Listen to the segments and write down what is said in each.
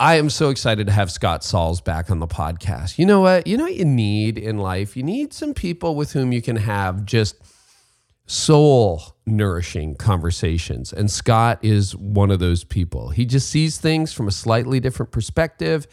I am so excited to have Scott Sauls back on the podcast. You know what? You know what you need in life? You need some people with whom you can have just soul nourishing conversations. And Scott is one of those people. He just sees things from a slightly different perspective.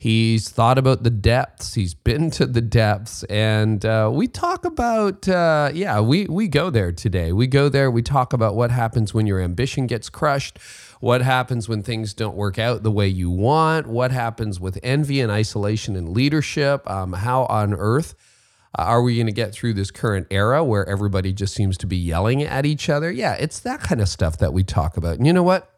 He's thought about the depths. He's been to the depths, and uh, we talk about uh, yeah, we we go there today. We go there. We talk about what happens when your ambition gets crushed, what happens when things don't work out the way you want, what happens with envy and isolation and leadership. Um, how on earth uh, are we going to get through this current era where everybody just seems to be yelling at each other? Yeah, it's that kind of stuff that we talk about. And you know what?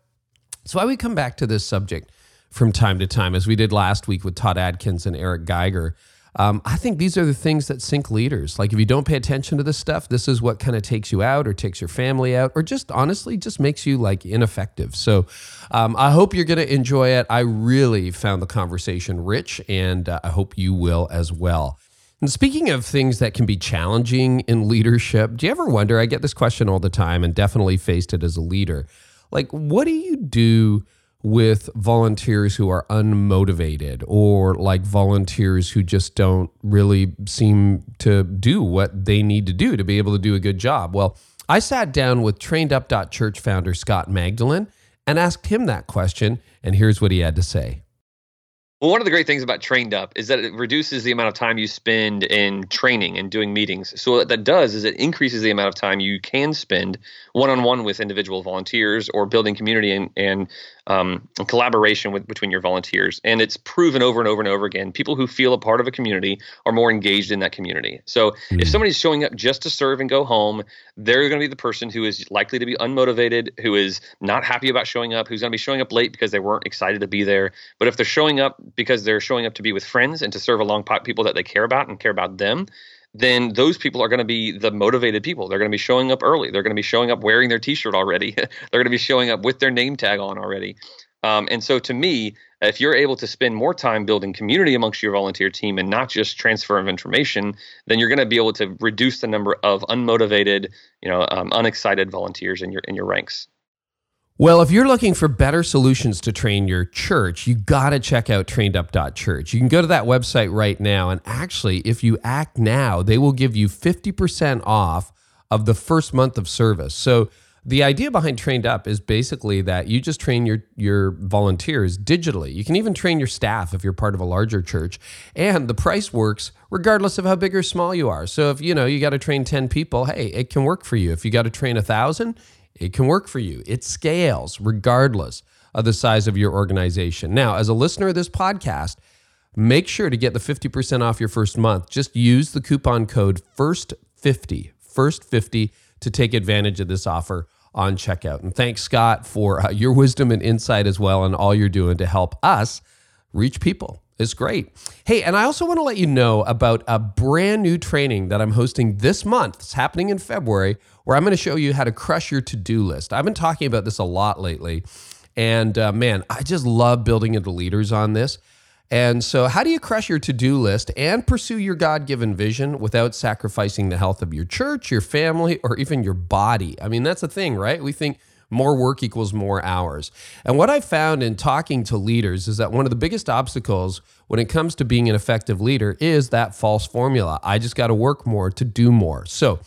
That's why we come back to this subject from time to time, as we did last week with Todd Adkins and Eric Geiger. Um, I think these are the things that sink leaders. Like if you don't pay attention to this stuff, this is what kind of takes you out or takes your family out or just honestly just makes you like ineffective. So um, I hope you're going to enjoy it. I really found the conversation rich and uh, I hope you will as well. And speaking of things that can be challenging in leadership, do you ever wonder? I get this question all the time and definitely faced it as a leader. Like, what do you do? With volunteers who are unmotivated or like volunteers who just don't really seem to do what they need to do to be able to do a good job. Well, I sat down with trainedup.church founder Scott Magdalen and asked him that question, and here's what he had to say. Well, one of the great things about Trained Up is that it reduces the amount of time you spend in training and doing meetings. So what that does is it increases the amount of time you can spend one-on-one with individual volunteers or building community and, and um, collaboration with between your volunteers. And it's proven over and over and over again. People who feel a part of a community are more engaged in that community. So mm. if somebody's showing up just to serve and go home, they're going to be the person who is likely to be unmotivated, who is not happy about showing up, who's going to be showing up late because they weren't excited to be there. But if they're showing up because they're showing up to be with friends and to serve along people that they care about and care about them, then those people are going to be the motivated people. They're going to be showing up early. They're going to be showing up wearing their T-shirt already. They're going to be showing up with their name tag on already. Um, and so, to me, if you're able to spend more time building community amongst your volunteer team and not just transfer of information, then you're going to be able to reduce the number of unmotivated, you know, um, unexcited volunteers in your in your ranks. Well, if you're looking for better solutions to train your church, you got to check out trainedup.church. You can go to that website right now. And actually, if you act now, they will give you 50% off of the first month of service. So, the idea behind Trained Up is basically that you just train your your volunteers digitally. You can even train your staff if you're part of a larger church, and the price works regardless of how big or small you are. So if you know you got to train 10 people, hey, it can work for you. If you got to train a 1000, it can work for you. It scales regardless of the size of your organization. Now, as a listener of this podcast, make sure to get the 50% off your first month. Just use the coupon code FIRST50, FIRST50 to take advantage of this offer on checkout. And thanks, Scott, for uh, your wisdom and insight as well, and all you're doing to help us reach people. It's great. Hey, and I also want to let you know about a brand new training that I'm hosting this month. It's happening in February where I'm going to show you how to crush your to do list. I've been talking about this a lot lately. And uh, man, I just love building into leaders on this. And so, how do you crush your to do list and pursue your God given vision without sacrificing the health of your church, your family, or even your body? I mean, that's the thing, right? We think more work equals more hours. And what I found in talking to leaders is that one of the biggest obstacles when it comes to being an effective leader is that false formula I just got to work more to do more. So,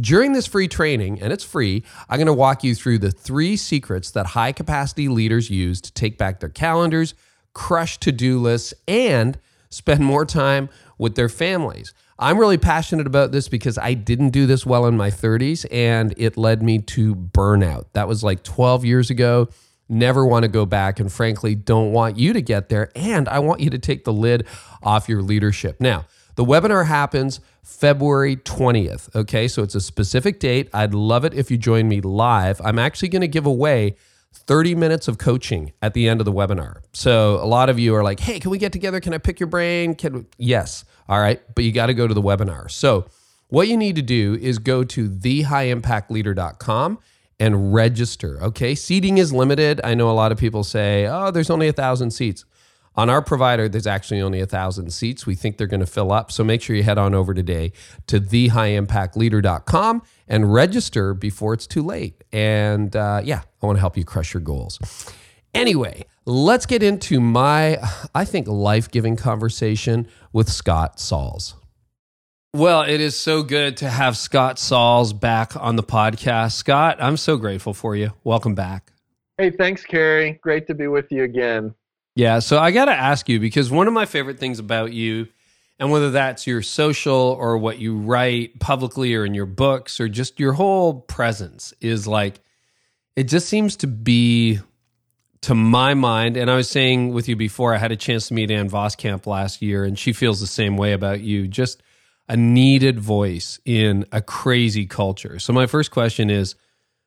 during this free training, and it's free, I'm going to walk you through the three secrets that high capacity leaders use to take back their calendars, crush to do lists, and spend more time with their families. I'm really passionate about this because I didn't do this well in my 30s and it led me to burnout. That was like 12 years ago. Never want to go back, and frankly, don't want you to get there. And I want you to take the lid off your leadership. Now, the webinar happens February 20th. Okay, so it's a specific date. I'd love it if you join me live. I'm actually going to give away 30 minutes of coaching at the end of the webinar. So a lot of you are like, "Hey, can we get together? Can I pick your brain?" Can yes. All right, but you got to go to the webinar. So what you need to do is go to thehighimpactleader.com and register. Okay, seating is limited. I know a lot of people say, "Oh, there's only a thousand seats." On our provider, there's actually only a thousand seats. We think they're going to fill up. So make sure you head on over today to thehighimpactleader.com and register before it's too late. And uh, yeah, I want to help you crush your goals. Anyway, let's get into my, I think, life giving conversation with Scott Sauls. Well, it is so good to have Scott Sauls back on the podcast. Scott, I'm so grateful for you. Welcome back. Hey, thanks, Carey. Great to be with you again. Yeah, so I got to ask you because one of my favorite things about you, and whether that's your social or what you write publicly or in your books or just your whole presence, is like it just seems to be, to my mind, and I was saying with you before, I had a chance to meet Ann Voskamp last year, and she feels the same way about you. Just a needed voice in a crazy culture. So my first question is,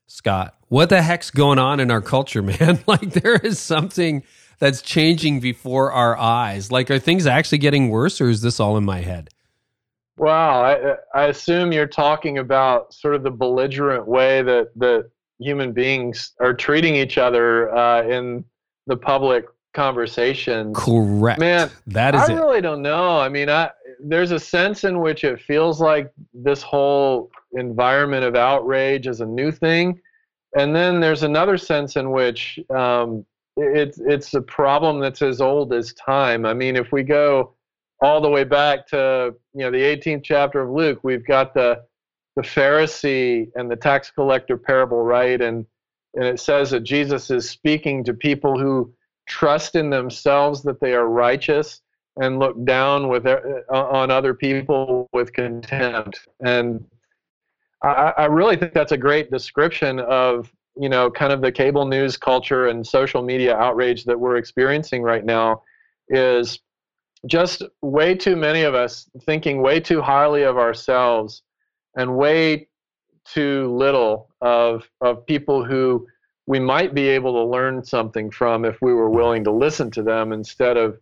Scott, what the heck's going on in our culture, man? like there is something that's changing before our eyes? Like, are things actually getting worse, or is this all in my head? Wow, I, I assume you're talking about sort of the belligerent way that that human beings are treating each other uh, in the public conversation. Correct. Man, that is. I it. really don't know. I mean, I there's a sense in which it feels like this whole environment of outrage is a new thing, and then there's another sense in which um, it's it's a problem that's as old as time. I mean, if we go all the way back to you know the 18th chapter of Luke, we've got the the Pharisee and the tax collector parable, right? And and it says that Jesus is speaking to people who trust in themselves that they are righteous and look down with uh, on other people with contempt. And I, I really think that's a great description of you know, kind of the cable news culture and social media outrage that we're experiencing right now is just way too many of us thinking way too highly of ourselves and way too little of of people who we might be able to learn something from if we were willing to listen to them instead of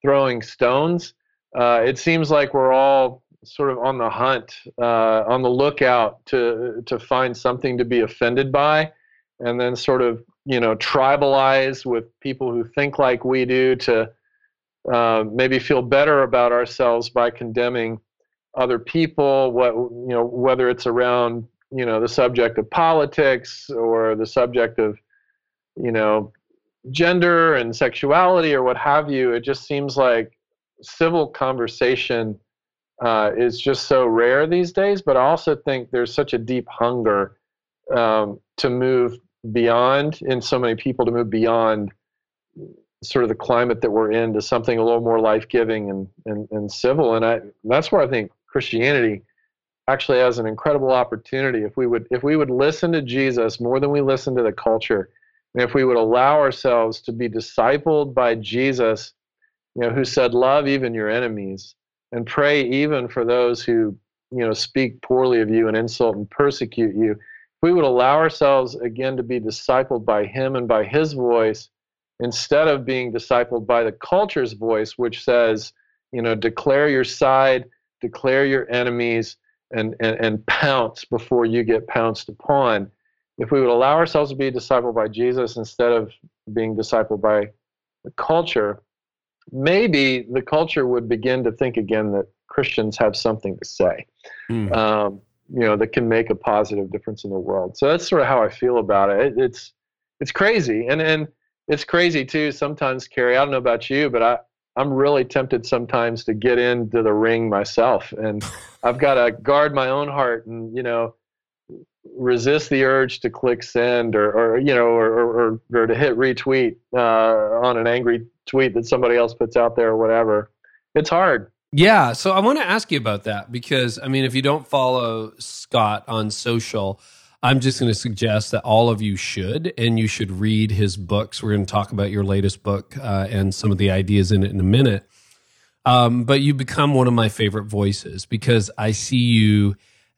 throwing stones. Uh, it seems like we're all sort of on the hunt, uh, on the lookout to to find something to be offended by, and then sort of you know tribalize with people who think like we do to uh, maybe feel better about ourselves by condemning other people what you know whether it's around you know the subject of politics or the subject of you know gender and sexuality or what have you. It just seems like civil conversation uh, is just so rare these days but i also think there's such a deep hunger um, to move beyond in so many people to move beyond sort of the climate that we're in to something a little more life-giving and, and, and civil. And I, that's where i think christianity actually has an incredible opportunity. If we would if we would listen to jesus more than we listen to the culture and if we would allow ourselves to be discipled by jesus you know who said love even your enemies and pray even for those who you know speak poorly of you and insult and persecute you we would allow ourselves again to be discipled by Him and by His voice instead of being discipled by the culture's voice, which says, you know, declare your side, declare your enemies, and, and, and pounce before you get pounced upon. If we would allow ourselves to be discipled by Jesus instead of being discipled by the culture, maybe the culture would begin to think again that Christians have something to say. Mm. Um, you know that can make a positive difference in the world. So that's sort of how I feel about it. it it's it's crazy, and and it's crazy too. Sometimes, Carey, I don't know about you, but I I'm really tempted sometimes to get into the ring myself, and I've got to guard my own heart and you know resist the urge to click send or, or you know or, or, or to hit retweet uh, on an angry tweet that somebody else puts out there or whatever. It's hard. Yeah, so I want to ask you about that because I mean, if you don't follow Scott on social, I'm just going to suggest that all of you should, and you should read his books. We're going to talk about your latest book uh, and some of the ideas in it in a minute. Um, but you become one of my favorite voices because I see you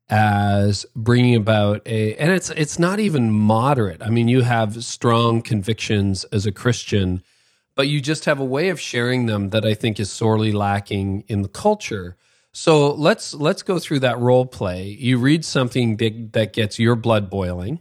as bringing about a and it's it's not even moderate. I mean, you have strong convictions as a Christian, but you just have a way of sharing them that I think is sorely lacking in the culture. So let's let's go through that role play. You read something that, that gets your blood boiling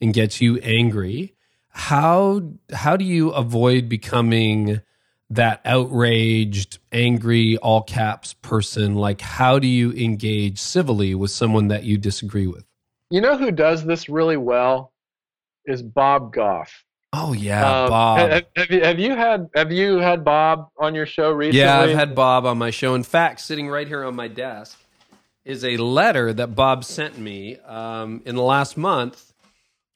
and gets you angry. How how do you avoid becoming that outraged, angry, all caps person? Like, how do you engage civilly with someone that you disagree with? You know who does this really well is Bob Goff. Oh yeah, um, Bob. Have, have, you, have you had have you had Bob on your show recently? Yeah, I've had Bob on my show. In fact, sitting right here on my desk is a letter that Bob sent me um, in the last month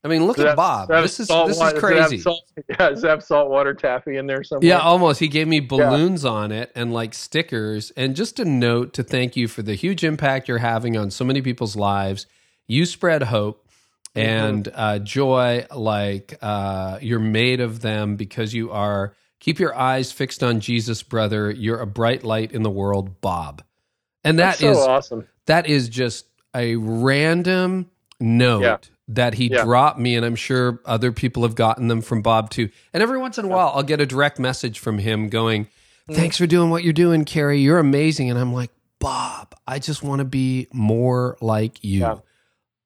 I mean, look at Bob. This is this is crazy. Does salt, yeah, does have saltwater taffy in there somewhere? Yeah, almost. He gave me balloons yeah. on it and like stickers, and just a note to thank you for the huge impact you're having on so many people's lives. You spread hope. And uh, joy like uh, you're made of them because you are. Keep your eyes fixed on Jesus, brother. You're a bright light in the world, Bob. And that so is awesome. That is just a random note. Yeah that he yeah. dropped me, and I'm sure other people have gotten them from Bob too. And every once in a while, I'll get a direct message from him going. "Thanks for doing what you're doing, Carey. You're amazing." And I'm like, "Bob, I just want to be more like you." Yeah.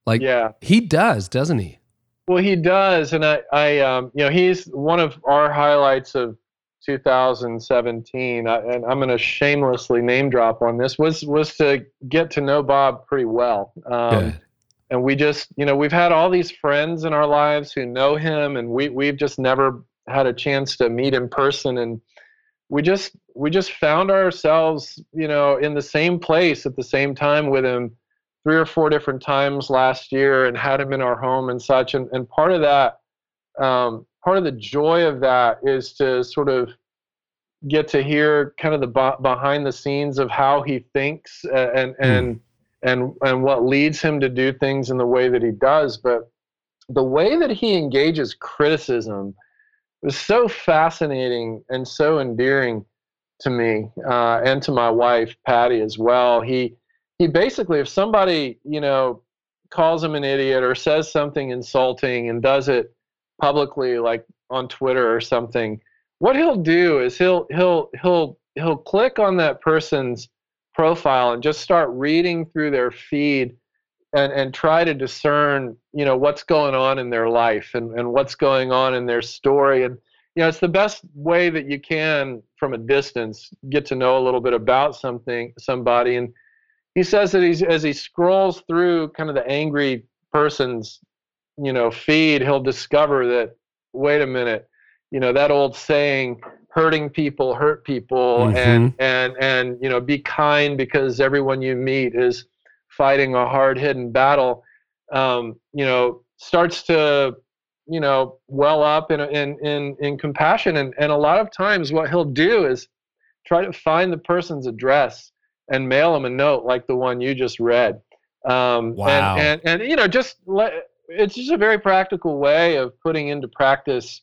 Like, yeah, he does, doesn't he? Well, he does, and I, I, um, you know, he's one of our highlights of 2017. I, and I'm going to shamelessly name drop on this was was to get to know Bob pretty well. Um, and we just you know we've had all these friends in our lives who know him and we we've just never had a chance to meet in person and we just we just found ourselves you know in the same place at the same time with him three or four different times last year and had him in our home and such. And, and part of that um, part of the joy of that is to sort of get to hear kind of the behind the scenes of how he thinks and and mm and and what leads him to do things in the way that he does. But the way that he engages criticism was so fascinating and so endearing to me uh, and to my wife Patti as well. He he basically if somebody you know calls him an idiot or says something insulting and does it publicly like on twitter or something what he'll do is he'll he'll he'll he'll click on that person's profile and just start reading through their feed and, and try to discern, you know, what's going on in their life and, and what's going on in their story. And, you know, it's the best way that you can from a distance get to know a little bit about something, somebody. And he says that he's, as he scrolls through kind of the angry person's, you know, feed, he'll discover that, wait a minute, you know, that old saying, hurting people hurt people mm-hmm. and and and you know be kind because everyone you meet is fighting a hard hidden battle um, you know starts to you know well up in in in, in compassion and, and a lot of times what he'll do is try to find the person's address and mail them a note like the one you just read um, wow. and, and and you know just let it's just a very practical way of putting into practice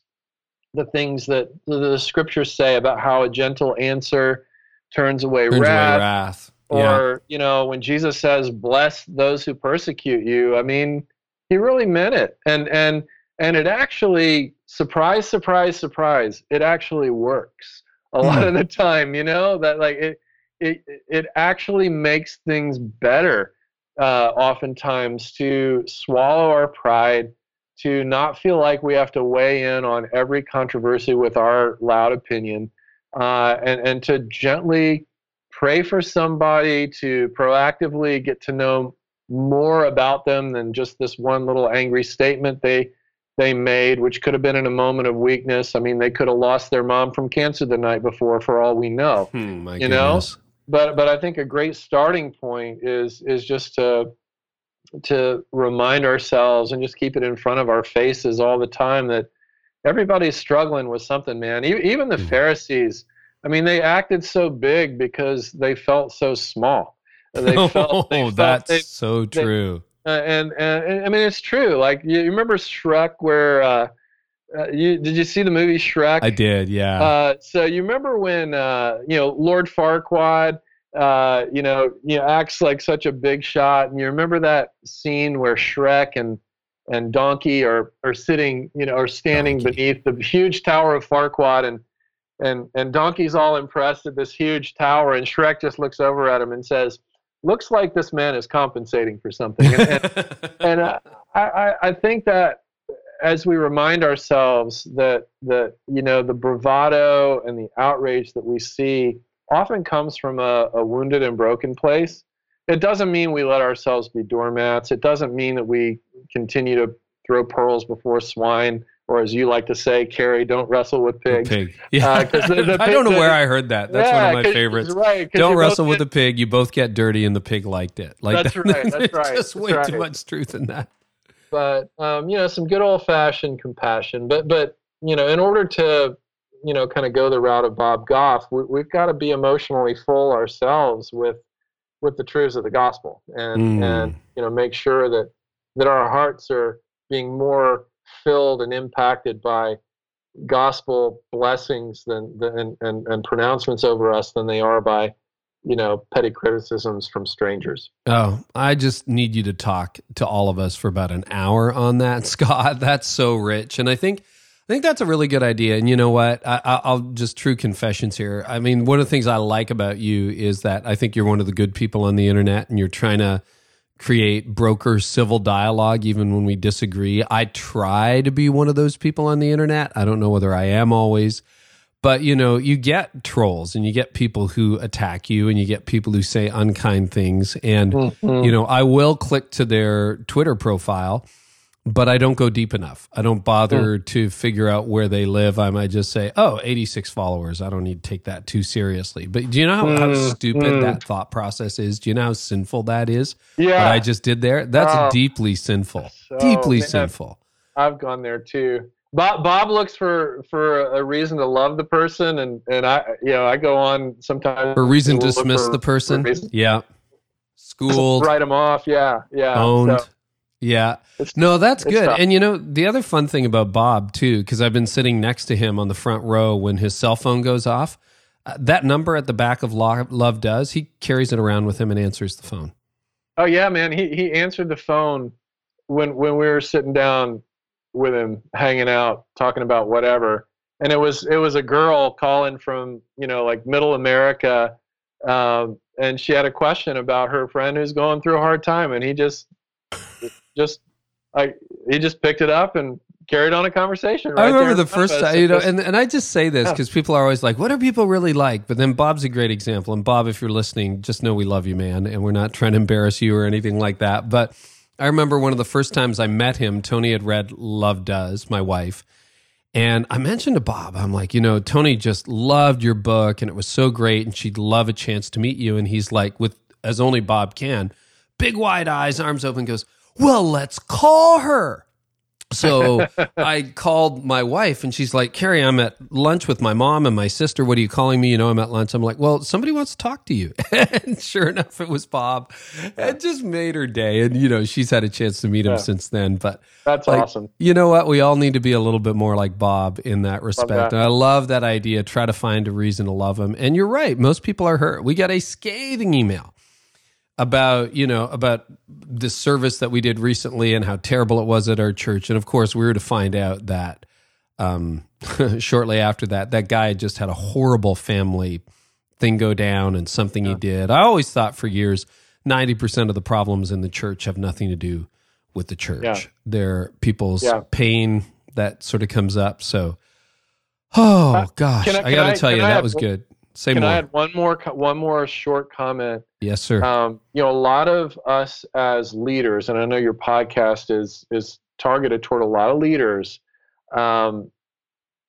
the things that the scriptures say about how a gentle answer turns away turns wrath. Away wrath. Or, you know, when Jesus says, bless those who persecute you, I mean, he really meant it. And and and it actually, surprise, surprise, surprise, it actually works a lot hmm. of the time, you know, that like it it it actually makes things better uh, oftentimes to swallow our pride to not feel like we have to weigh in on every controversy with our loud opinion, uh, and, and to gently pray for somebody, to proactively get to know more about them than just this one little angry statement they they made, which could have been in a moment of weakness. I mean, they could have lost their mom from cancer the night before, for all we know. Hmm, you goodness. know, but but I think a great starting point is is just to to remind ourselves and just keep it in front of our faces all the time that everybody's struggling with something, man. Even the hmm. Pharisees, I mean, they acted so big because they felt so small. They felt, they oh, felt, that's they, so true. They, uh, and, and I mean, it's true. Like you, you remember Shrek, where uh, uh, you did you see the movie Shrek? I did, yeah. Uh, so you remember when uh, you know Lord Farquaad uh, you know, you know, acts like such a big shot. And you remember that scene where Shrek and and Donkey are are sitting, you know, are standing Donkey. beneath the huge tower of Farquaad, and and and Donkey's all impressed at this huge tower, and Shrek just looks over at him and says, "Looks like this man is compensating for something." And, and, and uh, I I think that as we remind ourselves that that you know the bravado and the outrage that we see often comes from a, a wounded and broken place. It doesn't mean we let ourselves be doormats. It doesn't mean that we continue to throw pearls before swine, or as you like to say, Carey, don't wrestle with pigs. pig. Yeah. Uh, the, the I don't know where I heard that. That's yeah, one of my favorites. Right, don't wrestle with get, the pig. You both get dirty, and the pig liked it. Like that's that. right. That's right. Just that's way right. too much truth in that. But um, you know, some good old fashioned compassion. But but you know, in order to you know kind of go the route of Bob Goff, we, have got to be emotionally full ourselves with with the truths of the gospel, and mm. and you know make sure that that our hearts are being more filled and impacted by gospel blessings than, than and, and pronouncements over us than they are by you know petty criticisms from strangers oh i just need you to talk to all of us for about an hour on that scott that's so rich and i think I think that's a really good idea. And you know what? I, will just true confessions here. I mean, one of the things I like about you is that I think you're one of the good people on the internet and you're trying to create broker civil dialogue even when we disagree. I try to be one of those people on the internet. I don't know whether I am always. But you know, you get trolls and you get people who attack you and you get people who say unkind things and mm-hmm. you know, I will click to their Twitter profile but I don't go deep enough. I don't bother mm. to figure out where they live. I might just say, oh, 86 followers. I don't need to take that too seriously. But do you know how, mm. how stupid mm. that thought process is? Do you know how sinful that is? Yeah. What I just did there? That's oh, deeply sinful. So, deeply man, sinful. I've gone there too. Bob, Bob looks for for a reason to love the person, and and I you know I go on sometimes for a reason to dismiss for, the person. Yeah, schooled, write them off. Yeah, yeah, owned. So, yeah. No, that's good. And you know, the other fun thing about Bob too, because I've been sitting next to him on the front row when his cell phone goes off. Uh, that number at the back of Love Does, he carries it around with him and answers the phone. Oh yeah, man. He he answered the phone when when we were sitting down with him, hanging out, talking about whatever. And it was it was a girl calling from you know like Middle America, um, and she had a question about her friend who's going through a hard time, and he just just I he just picked it up and carried on a conversation. Right I remember the first time, you know, and, and I just say this because people are always like, "What are people really like?" But then Bob's a great example. And Bob, if you're listening, just know we love you, man, and we're not trying to embarrass you or anything like that. But I remember one of the first times I met him. Toni had read Love Does, my wife. And I mentioned to Bob, I'm like, you know, Toni just loved your book and it was so great and she'd love a chance to meet you. And he's like, with as only Bob can, big wide eyes, arms open, goes, well, let's call her. So I called my wife and she's like, Carey, I'm at lunch with my mom and my sister. What are you calling me? You know, I'm at lunch. I'm like, well, somebody wants to talk to you. and sure enough, it was Bob. It just made her day. And, you know, she's had a chance to meet him yeah. since then. But that's like, awesome. You know what? We all need to be a little bit more like Bob in that respect. That. And I love that idea. Try to find a reason to love him. And you're right. Most people are hurt. We got a scathing email about you know about the service that we did recently and how terrible it was at our church and of course we were to find out that um, shortly after that that guy just had a horrible family thing go down and something yeah. he did i always thought for years 90% of the problems in the church have nothing to do with the church yeah. they're people's yeah. pain that sort of comes up so oh uh, gosh I, I, gotta I, tell you that was good Say Can more. I add one more one more short comment? Yes, sir. Um, you know, a lot of us as leaders, and I know your podcast is is targeted toward a lot of leaders. Um,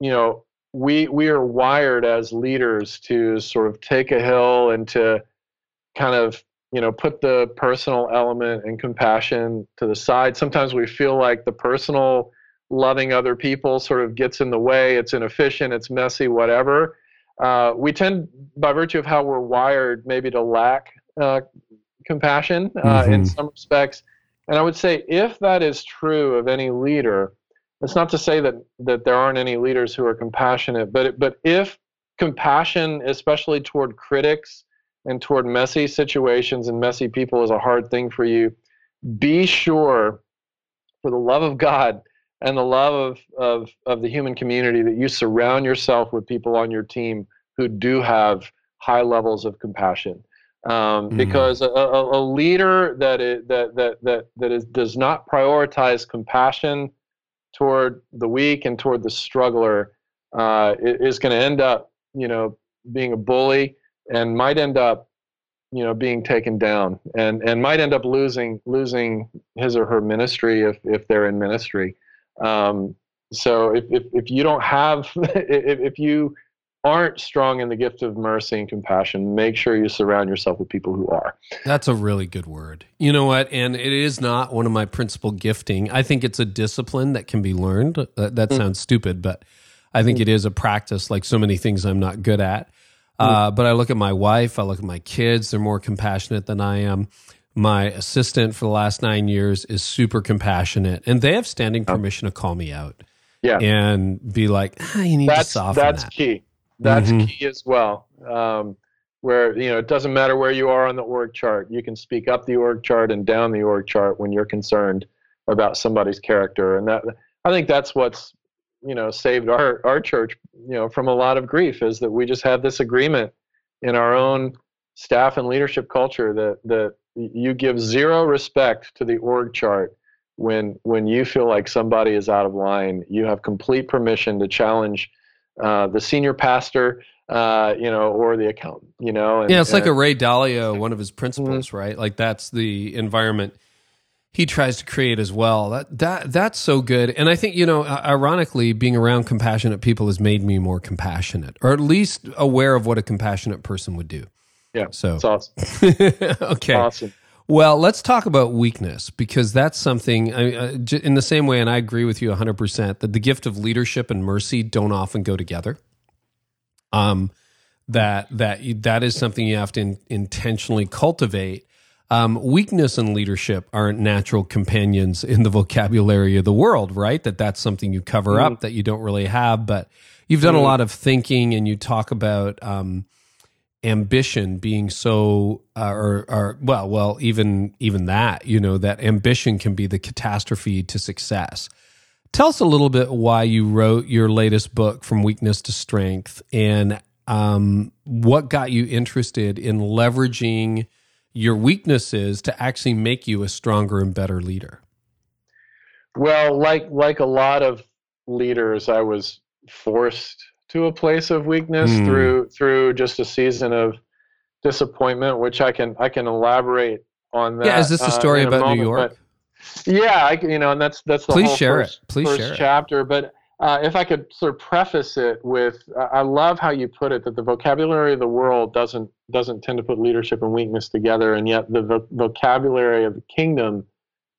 you know, we we are wired as leaders to sort of take a hill and to kind of you know put the personal element and compassion to the side. Sometimes we feel like the personal loving other people sort of gets in the way. It's inefficient. It's messy. Whatever uh, we tend, by virtue of how we're wired, maybe to lack uh, compassion uh, mm-hmm. in some respects. And I would say, if that is true of any leader, it's not to say that that there aren't any leaders who are compassionate, but but if compassion, especially toward critics and toward messy situations and messy people is a hard thing for you, be sure, for the love of God and the love of, of, of the human community, that you surround yourself with people on your team who do have high levels of compassion. Um, mm. Because a, a, a, leader that, is, that, that, that, that is, does not prioritize compassion toward the weak and toward the struggler uh, is going to end up, you know, being a bully and might end up, you know, being taken down and, and might end up losing losing his or her ministry if, if they're in ministry. Um, so if, if, if you don't have, if, if you aren't strong in the gift of mercy and compassion, make sure you surround yourself with people who are. That's a really good word. You know what? And it is not one of my principal gifting. I think it's a discipline that can be learned. That, that mm. sounds stupid, but I think mm. it is a practice like so many things I'm not good at. Mm. Uh, but I look at my wife, I look at my kids, they're more compassionate than I am. My assistant for the last nine years is super compassionate, and they have standing permission to call me out. Yeah. And be like, ah, you need that's, to soften That's that. key. That's mm-hmm. key as well. Um, where you know it doesn't matter where you are on the org chart, you can speak up the org chart and down the org chart when you're concerned about somebody's character, and that I think that's what's you know saved our our church you know from a lot of grief is that we just have this agreement in our own staff and leadership culture that that you give zero respect to the org chart when when you feel like somebody is out of line you have complete permission to challenge uh, the senior pastor, uh, you know, or the accountant, you know. And, yeah, it's like a Ray Dalio, one of his principles, mm-hmm. right? Like that's the environment he tries to create as well. That that that's so good. And I think you know, ironically, being around compassionate people has made me more compassionate, or at least aware of what a compassionate person would do. Yeah. So it's awesome. okay. Awesome. Well, let's talk about weakness because that's something uh, in the same way, and I agree with you 100% that the gift of leadership and mercy don't often go together. Um, that that that is something you have to in, intentionally cultivate. Um, weakness and leadership aren't natural companions in the vocabulary of the world, right? That that's something you cover mm. up that you don't really have, but you've done mm. a lot of thinking and you talk about um, ambition being so uh, or, or well well even even that you know that ambition can be the catastrophe to success. Tell us a little bit why you wrote your latest book from weakness to strength and um, what got you interested in leveraging your weaknesses to actually make you a stronger and better leader? Well like like a lot of leaders i was forced to a place of weakness mm. through through just a season of disappointment, which I can I can elaborate on that. Yeah, is this a uh, story uh, about a moment, New York? yeah, I, you know, and that's that's the Please whole share first, it. Please first share chapter. It. But uh, if I could sort of preface it with, uh, I love how you put it that the vocabulary of the world doesn't doesn't tend to put leadership and weakness together, and yet the vo- vocabulary of the kingdom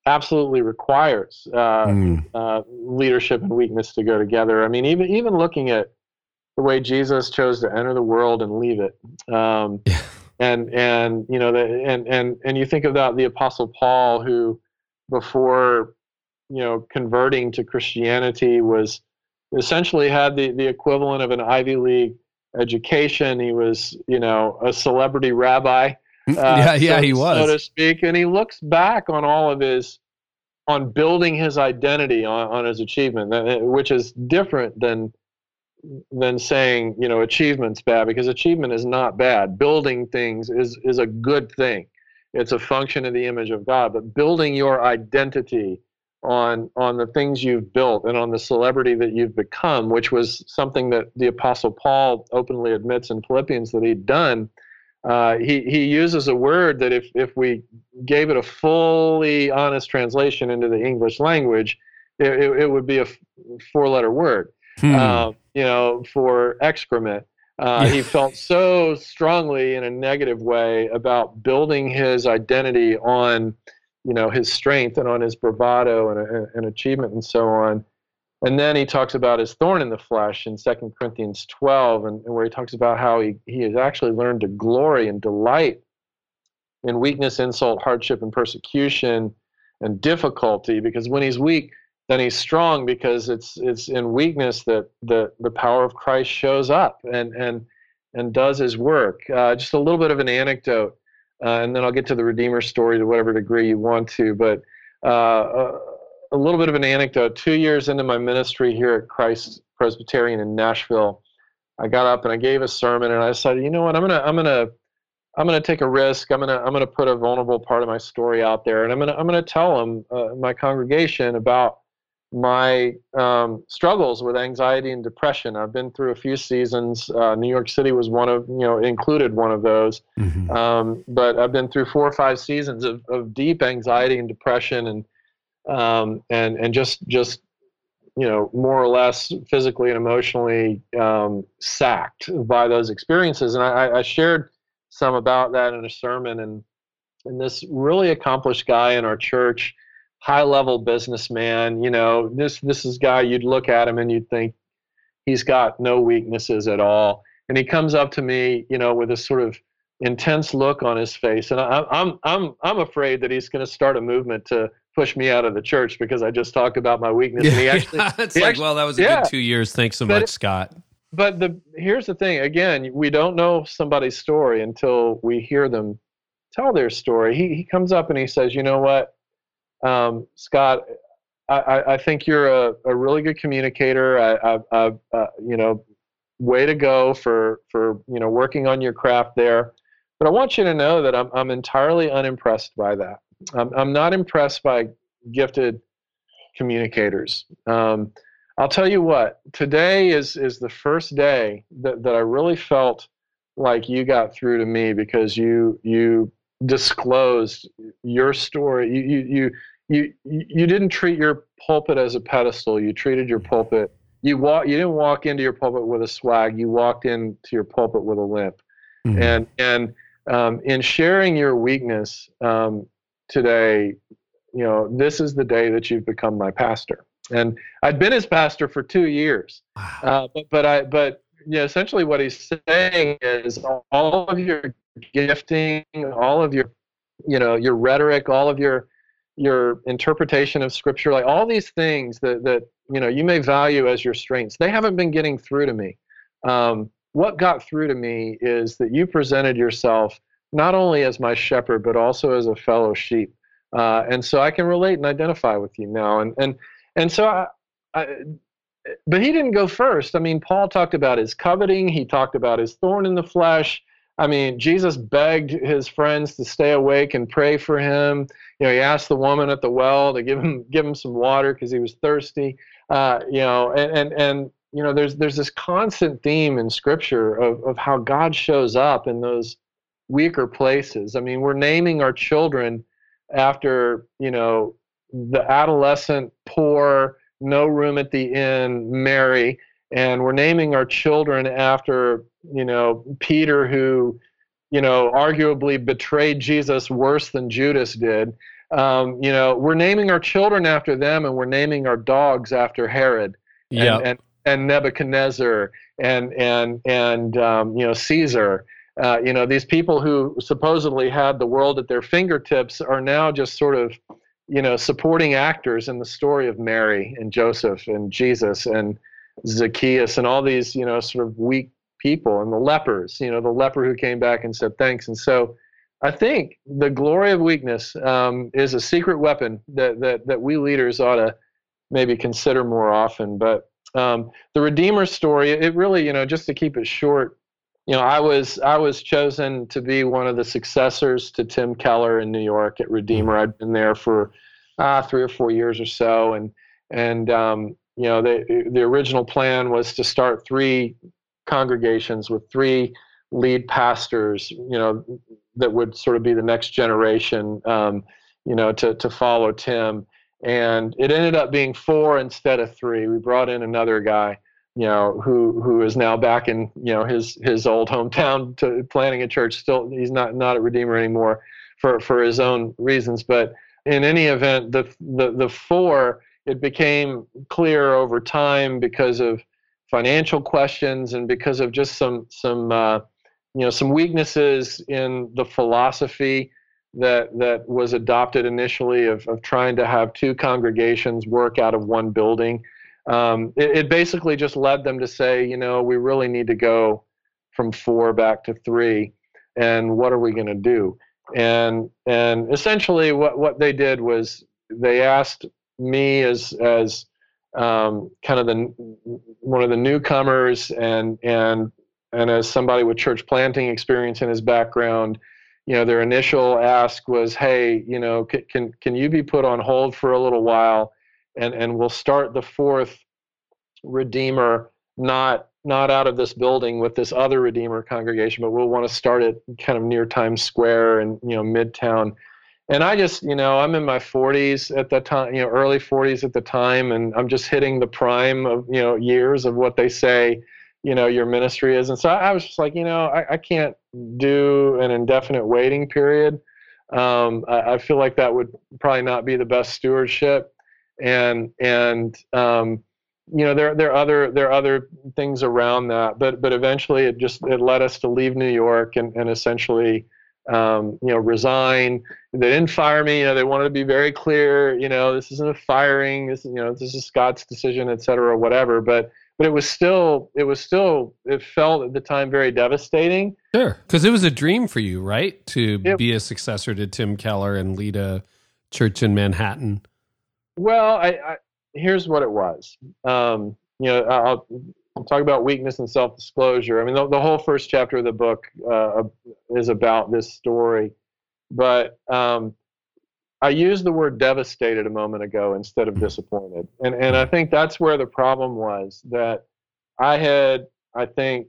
absolutely requires uh, mm. uh, leadership and weakness to go together. I mean, even even looking at the way Jesus chose to enter the world and leave it. Um, yeah. And and you know the, and and and you think about the Apostle Paul, who before you know converting to Christianity was essentially had the the equivalent of an Ivy League education. He was you know a celebrity rabbi. Uh, yeah, yeah, so, he was, so to speak. And he looks back on all of his on building his identity on, on his achievement, which is different than than saying you know achievement's bad because achievement is not bad. Building things is is a good thing. It's a function of the image of god but building your identity on on the things you've built and on the celebrity that you've become which was something that the apostle paul openly admits in philippians that he'd done uh, he, he uses a word that if, if we gave it a fully honest translation into the english language it, it, it would be a four letter word. Hmm. uh, you know, for excrement. Uh. He felt so strongly in a negative way about building his identity on, you know, his strength and on his bravado and, and achievement and so on. And then he talks about his thorn in the flesh in 2 Corinthians 12, and, and where he talks about how he, he has actually learned to glory and delight in weakness, insult, hardship, and persecution and difficulty, because when he's weak, then he's strong because it's it's in weakness that the the power of Christ shows up and and and does his work. Uh, just a little bit of an anecdote, uh, and then I'll get to the Redeemer story to whatever degree you want to. But uh, a little bit of an anecdote. Two years into my ministry here at Christ Presbyterian in Nashville, I got up and I gave a sermon, and I decided, you know what, I'm gonna I'm gonna I'm going to take a risk. I'm going to I'm going to put a vulnerable part of my story out there, and I'm going to I'm going to tell them uh, my congregation about my um, struggles with anxiety and depression. I've been through a few seasons. Uh, New York City was one of, you know, included one of those. Mm-hmm. Um, but I've been through four or five seasons of, of deep anxiety and depression, and um, and and just just you know more or less physically and emotionally um, sacked by those experiences. And I, I shared some about that in a sermon, and and this really accomplished guy in our church high level businessman. You know, this this is guy you'd look at him and you'd think he's got no weaknesses at all. And he comes up to me, you know, with this sort of intense look on his face, and I, I'm I'm I'm afraid that he's going to start a movement to push me out of the church because I just talked about my weakness. Yeah, and he actually, it's he like, actually, well, that was a yeah, good two years. Thanks so much, it, Scott. But the here's the thing. Again, we don't know somebody's story until we hear them tell their story. He he comes up and he says, you know what? Um, Scott, I, I, think you're a, a really good communicator. I, I, uh, you know, way to go for for you know working on your craft there. But I want you to know that I'm I'm entirely unimpressed by that. I'm I'm not impressed by gifted communicators. Um, I'll tell you what. Today is is the first day that, that I really felt like you got through to me because you you disclosed your story. You you you you you didn't treat your pulpit as a pedestal. You treated your pulpit. You walk. You didn't walk into your pulpit with a swag. You walked into your pulpit with a limp. Mm-hmm. And and um, in sharing your weakness um, today, you know this is the day that you've become my pastor. And I'd been his pastor for two years, uh, but but I but yeah, essentially what he's saying is all of your gifting, all of your, you know, your rhetoric, all of your your interpretation of scripture, like all these things that that you know you may value as your strengths, they haven't been getting through to me. Um, what got through to me is that you presented yourself not only as my shepherd but also as a fellow sheep, uh, and so I can relate and identify with you now. And and and so I, I but he didn't go first. I mean, Paul talked about his coveting. He talked about his thorn in the flesh. I mean, Jesus begged his friends to stay awake and pray for him. You know, he asked the woman at the well to give him give him some water because he was thirsty. Uh, you know, and, and and you know, there's there's this constant theme in Scripture of of how God shows up in those weaker places. I mean, we're naming our children after you know the adolescent, poor, no room at the inn, Mary and we're naming our children after you know Peter who you know arguably betrayed Jesus worse than Judas did. Um, you know we're naming our children after them, and we're naming our dogs after Herod and, and, and Nebuchadnezzar and and and um, you know Caesar. Uh, you know these people who supposedly had the world at their fingertips are now just sort of you know supporting actors in the story of Mary and Joseph and Jesus and Zacchaeus and all these, you know, sort of weak people and the lepers, you know, the leper who came back and said thanks. And so I think the glory of weakness um, is a secret weapon that, that, that we leaders ought to maybe consider more often. But um, the Redeemer story, it really, you know, just to keep it short, you know, I was I was chosen to be one of the successors to Tim Keller in New York at Redeemer. I'd been there for uh, three or four years or so, and and um, you know, the the original plan was to start three congregations with three lead pastors, you know, that would sort of be the next generation, um, you know, to, to follow Tim. And it ended up being four instead of three. We brought in another guy, you know, who who is now back in, you know, his his old hometown to planning a church. Still, he's not not at Redeemer anymore for for his own reasons. But in any event, the the the four it became clear over time because of financial questions and because of just some some uh, you know some weaknesses in the philosophy that that was adopted initially of, of trying to have two congregations work out of one building. Um, it, it, basically just led them to say, you know, we really need to go from four back to three, and what are we going to do? And and essentially, what what they did was they asked me as as um, kind of the one of the newcomers and and and as somebody with church planting experience in his background you know their initial ask was hey you know can can, can you be put on hold for a little while? And and we'll start the fourth redeemer not not out of this building with this other redeemer congregation but we'll want to start it kind of near times square and you know midtown and i just you know i'm in my 40s at the time you know early 40s at the time and i'm just hitting the prime of you know years of what they say you know your ministry is. And so i, was just like you know I, I, can't do an indefinite waiting period. Um, I, I, feel like that would probably not be the best stewardship. And and um, you know there there are other there are other things around that but but eventually it just it led us to leave new york and, and essentially um, you know resign. They didn't fire me you know they wanted to be very clear you know this isn't a firing this you know this is scott's decision et cetera whatever. But but it was still it was still it felt at the time very devastating. Sure because it was a dream for you right? To it, be a successor to tim keller and lead a church in manhattan. Well i, I here's what it was. Um, you know I'll, I'll, talk about weakness and self-disclosure i mean the, the whole first chapter of the book uh, is about this story but um, I used the word devastated a moment ago instead of disappointed. And and I think that's where the problem was that I had I think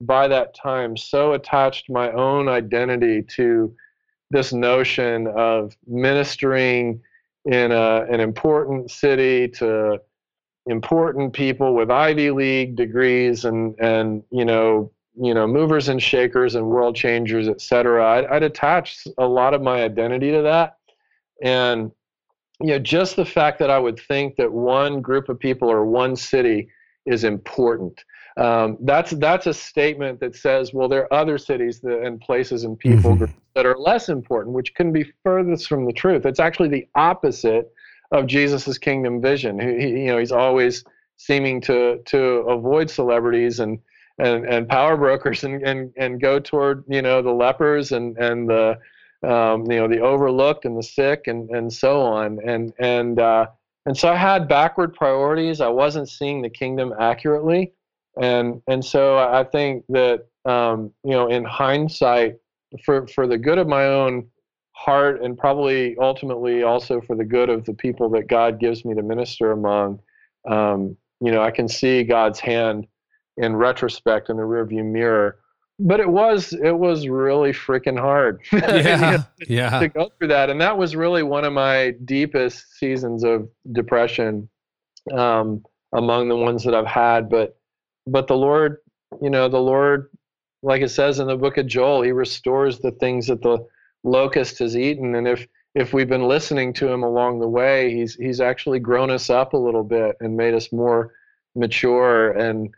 by that time so attached my own identity to this notion of ministering in a, an important city to important people with Ivy League degrees and and you know you know movers and shakers and world changers, et cetera. I'd, I'd attached a lot of my identity to that and you know, just the fact that I would think that one group of people or one city is important. Um, that's that's a statement that says, well, there are other cities that, and places and people mm-hmm. that are less important, which couldn't be furthest from the truth. It's actually the opposite of Jesus's kingdom vision. He, you know, he's always seeming to to avoid celebrities and and, and power brokers and, and, and go toward you know the lepers and and the um, you know, the overlooked and the sick and, and so on. And, and, uh, and so I had backward priorities. I wasn't seeing the kingdom accurately. And, and so I think that, um, you know, in hindsight, for, for the good of my own heart and probably ultimately also for the good of the people that God gives me to minister among, um, you know, I can see God's hand in retrospect in the rearview mirror but it was it was really freaking hard. Yeah yeah. to go through that and that was really one of my deepest seasons of depression um, among the ones that i've had but but the lord you know the lord like it says in the book of joel he restores the things that the locust has eaten and if if we've been listening to him along the way he's he's actually grown us up a little bit and made us more mature and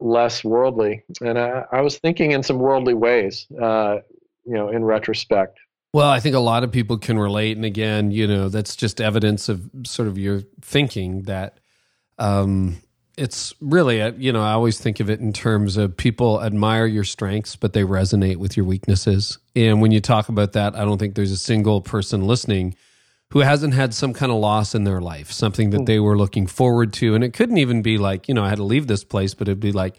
less worldly. And I, I was thinking in some worldly ways, uh, you know, in retrospect. Well, I think a lot of people can relate. And again, you know, that's just evidence of sort of your thinking that um, it's really, uh, you know, I always think of it in terms of people admire your strengths, but they resonate with your weaknesses. And when you talk about that, I don't think there's a single person listening who hasn't had some kind of loss in their life, something that hmm. they were looking forward to. And it couldn't even be like, you know, I had to leave this place, but it'd be like,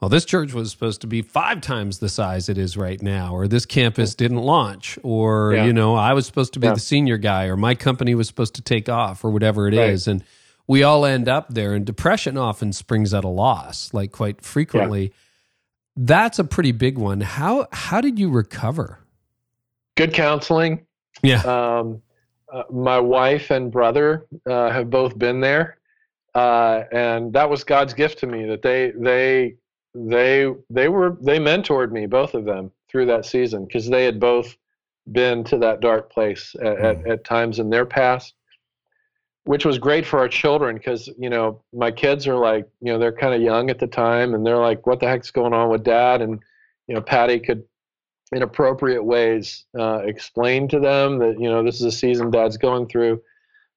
well, this church was supposed to be five times the size it is right now, or this campus didn't launch, or, yeah. you know, I was supposed to be yeah. the senior guy, or my company was supposed to take off, or whatever it right. is, And we all end up there. And depression often springs at a loss, like quite frequently. Yeah. That's a pretty big one. How how did you recover? Good counseling. Yeah. Um, uh, my wife and brother uh, have both been there, uh, and that was God's gift to me. That they they they they were they mentored me, both of them, through that season because they had both been to that dark place at, mm. at, at times in their past which was great for our children because you know my kids are like you know they're kind of young at the time and they're like what the heck's going on with dad and you know Patti could in appropriate ways uh, explain to them that you know this is a season dad's going through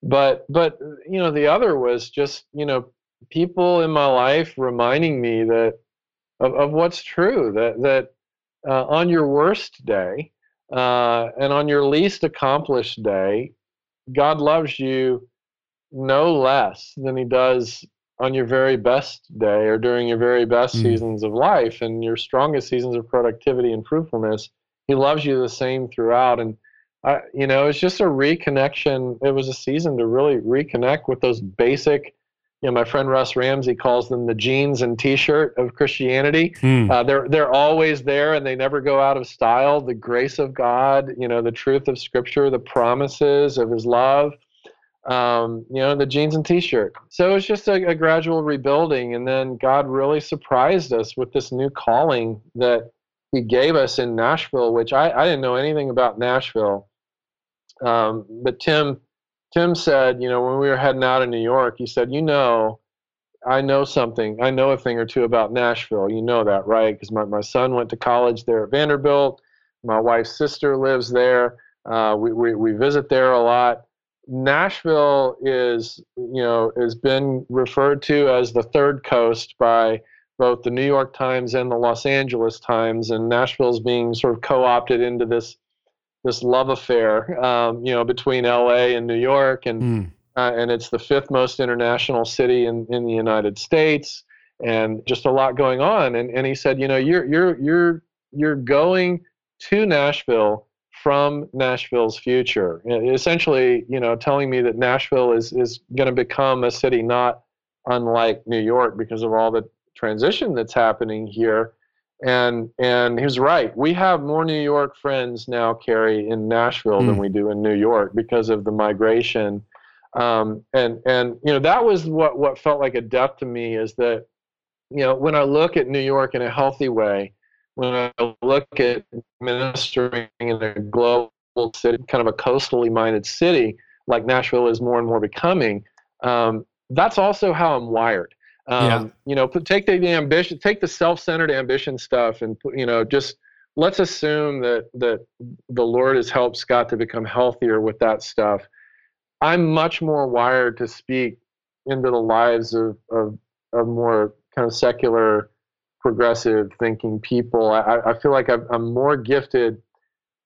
but but you know the other was just you know people in my life reminding me that of, of what's true. That that uh, on your worst day uh, and on your least accomplished day, God loves you no less than He does on your very best day or during your very best mm. seasons of life and your strongest seasons of productivity and fruitfulness. He loves you the same throughout. And I, you know, it's just a reconnection. It was a season to really reconnect with those basic. You know, my friend Russ Ramsey calls them the jeans and T-shirt of Christianity. Hmm. Uh, they're they're always there, and they never go out of style. The grace of God, you know, the truth of Scripture, the promises of His love, um, you know, the jeans and T-shirt. So it's just a, a gradual rebuilding, and then God really surprised us with this new calling that He gave us in Nashville, which I, I didn't know anything about Nashville. Um, but Tim, Tim said, you know, when we were heading out of New York, he said, you know, I know something. I know a thing or two about Nashville. You know that, right? Because my, my son went to college there at Vanderbilt. My wife's sister lives there. Uh, we, we, we visit there a lot. Nashville is, you know, has been referred to as the third coast by both the New York Times and the Los Angeles Times, and Nashville is being sort of co-opted into this this love affair, um, you know, between L.A. and New York, and mm. uh, and it's the fifth most international city in, in the United States, and just a lot going on. And and he said, you know, you're you're you're you're going to Nashville from Nashville's future, essentially, you know, telling me that Nashville is is going to become a city not unlike New York because of all the transition that's happening here and and he was right. We have more New York friends now, Carey, in Nashville mm. than hmm. we do in New York because of the migration. Um, and and you know that was what what felt like a death to me is that you know when I look at New York in a healthy way, when I look at ministering in a global city, kind of a coastally minded city like Nashville is more and more becoming, um, that's also how I'm wired. Um, yeah. You know, take the, the ambition, take the self-centered ambition stuff, and you know, just let's assume that that the Lord has helped Scott to become healthier with that stuff. I'm much more wired to speak into the lives of of, of more kind of secular, progressive thinking people. I, I feel like I'm, I'm more gifted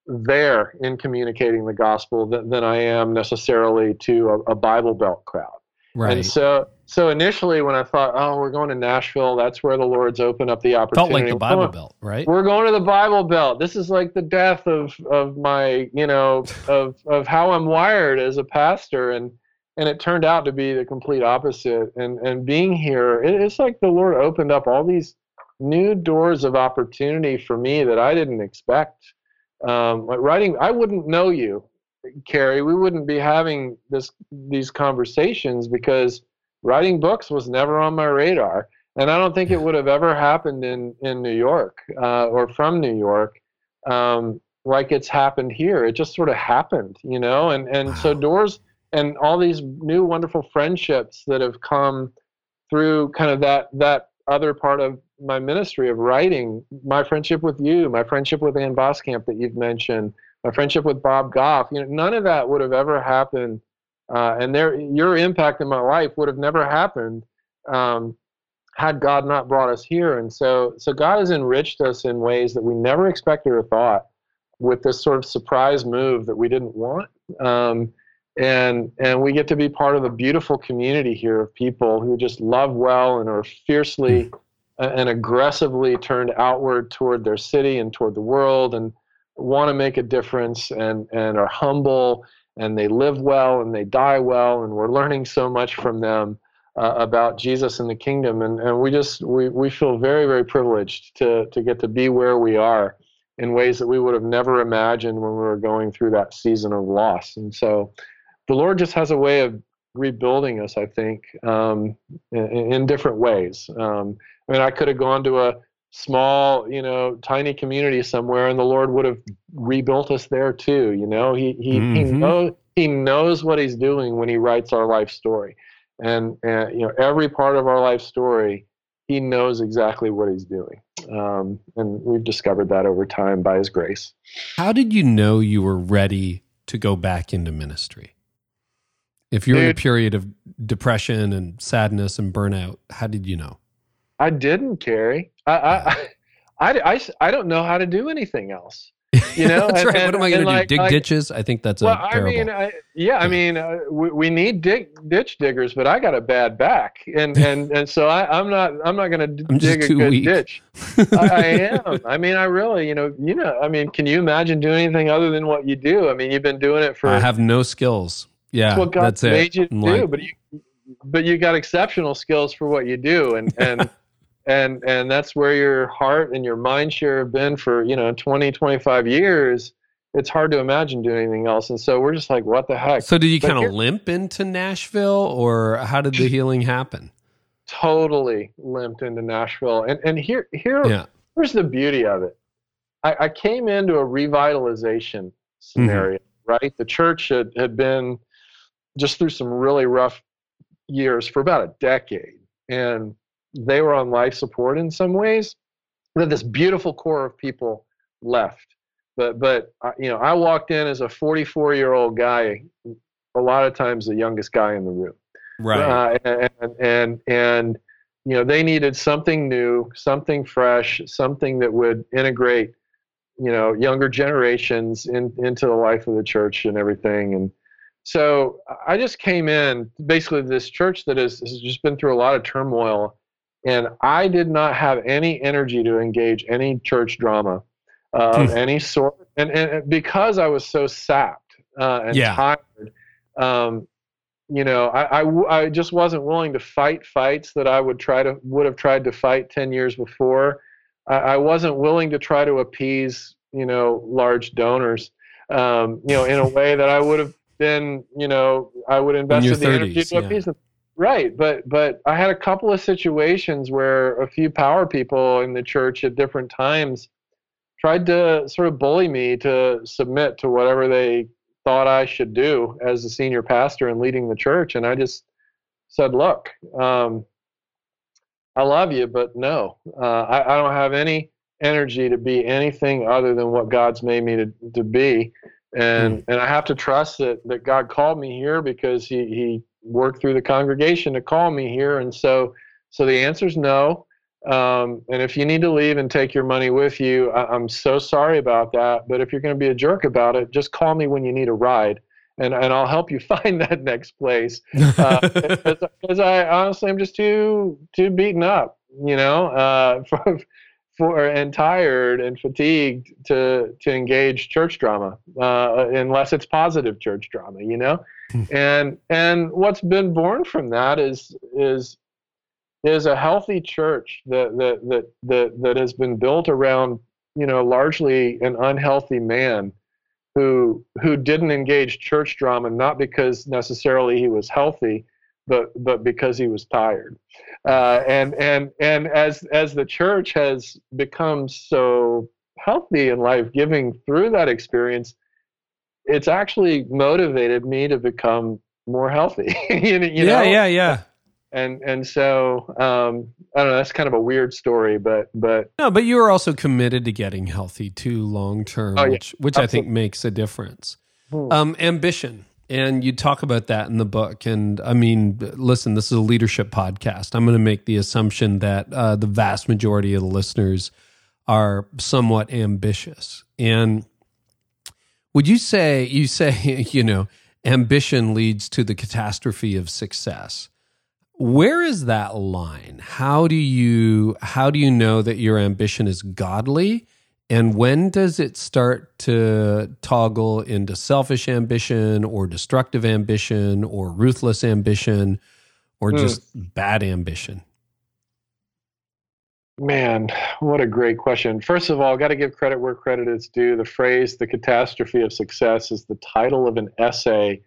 there in communicating the gospel than, than I am necessarily to a, a Bible Belt crowd. Right. And so so initially, when I thought, oh, we're going to Nashville, that's where the Lord's opened up the opportunity. Felt like the Bible Belt, right? We're going to the Bible Belt. This is like the death of of my, you know, of of how I'm wired as a pastor, and and it turned out to be the complete opposite. And and being here, it, it's like the Lord opened up all these new doors of opportunity for me that I didn't expect. Um, writing, I wouldn't know you, Carey. We wouldn't be having this these conversations because writing books was never on my radar. And I don't think it would have ever happened in, in New York uh, or from New York um, like it's happened here. It just sort of happened, you know? And, and wow. so doors and all these new wonderful friendships that have come through kind of that, that other part of my ministry of writing, my friendship with you, my friendship with Ann Voskamp that you've mentioned, my friendship with Bob Goff, you know, none of that would have ever happened uh, and there, your impact in my life would have never happened um, had God not brought us here. And so, so God has enriched us in ways that we never expected or thought, with this sort of surprise move that we didn't want. Um, and and we get to be part of a beautiful community here of people who just love well and are fiercely and aggressively turned outward toward their city and toward the world and want to make a difference and and are humble and they live well and they die well and we're learning so much from them uh, about Jesus and the kingdom. And, and we just we, we feel very very privileged to to get to be where we are in ways that we would have never imagined when we were going through that season of loss. And so the Lord just has a way of rebuilding us I think um, in, in, different ways um, I mean I could have gone to a small, you know, tiny community somewhere, and the Lord would have rebuilt us there too. You know, He He mm-hmm. He knows He knows what He's doing when He writes our life story, and, and you know, every part of our life story, He knows exactly what He's doing, um, and we've discovered that over time by His grace. How did you know you were ready to go back into ministry? If you're Dude, in a period of depression and sadness and burnout, how did you know? I didn't, Carey. I, I, I, I, I don't know how to do anything else. You know, that's and- right. and- what am I going to do? like- Dig like- ditches? I think that's a Well, I mean, I, yeah, I mean, uh, we, we need dig, ditch diggers, but I got a bad back, and and and so I, I'm not I'm not going to dig a good weak. ditch. I, I am. I mean, I really, you know, you know, I mean, can you imagine doing anything other than what you do? I mean, you've been doing it for I have no skills. Yeah, that's what God that's it. you do, like- but you but you got exceptional skills for what you do, and and. And and that's where your heart and your mind share have been for you know 20, 25 years. It's hard to imagine doing anything else, and so we're just like, what the heck? so did you kind of limp into Nashville, or how did the healing happen? totally limped into Nashville. And and here here Yeah. here's the beauty of it. I, I came into a revitalization mm-hmm. scenario, right? The church had, had been just through some really rough years for about a decade. And they were on life support in some ways. Then this beautiful core of people left. But but uh, you know, I walked in as a 44 year old guy, a lot of times the youngest guy in the room Right. uh, and, and and you know they needed something new, something fresh, something that would integrate you know younger generations in, into the life of the church and everything. And so I just came in basically this church that has, has just been through a lot of turmoil, and I did not have any energy to engage any church drama of Hmm. any sort, and, and because I was so sapped uh, and Yeah. tired. Um, you know, I I just wasn't willing to fight fights that I would try to would have tried to fight ten years before. I, I wasn't willing to try to appease you know large donors, um, you know, in a way that I would have been you know I would invest in the energy 30s, to yeah. appease them. Right, but but I had a couple of situations where a few power people in the church at different times tried to sort of bully me to submit to whatever they thought I should do as a senior pastor and leading the church. And I just said, look, um, I love you, but no, uh, I, I don't have any energy to be anything other than what God's made me to, to be. And, and I have to trust that, that God called me here because he, he worked through the congregation to call me here. And so, so the answer is no. Um, and if you need to leave and take your money with you, I, I'm so sorry about that. But if you're going to be a jerk about it, just call me when you need a ride, and and I'll help you find that next place. Because I honestly I'm just too too beaten up, you know, uh, for, for and tired and fatigued to to engage church drama, uh, unless it's positive church drama, you know. and and what's been born from that is is is a healthy church that that that that, that has been built around you know largely an unhealthy man who who didn't engage church drama not because necessarily he was healthy but but because he was tired uh, and and and as as the church has become so healthy and life giving through that experience it's actually motivated me to become more healthy you yeah, know? yeah, yeah. and and so um, I don't know. That's kind of a weird story, but but No, but you were also committed to getting healthy too long term, Oh, yeah. which which I think makes a difference. Hmm. Um, ambition, and you talk about that in the book. And I mean, listen, this is a leadership podcast. I'm going to make the assumption that uh, the vast majority of the listeners are somewhat ambitious. And would you say you say you know ambition leads to the catastrophe of success? where is that line how do you how do you know that your ambition is godly and when does it start to toggle into selfish ambition or destructive ambition or ruthless ambition or Hmm. just bad ambition man, what a great question. First of all, got to give credit where credit is due. The phrase "the catastrophe of success" is the title of an essay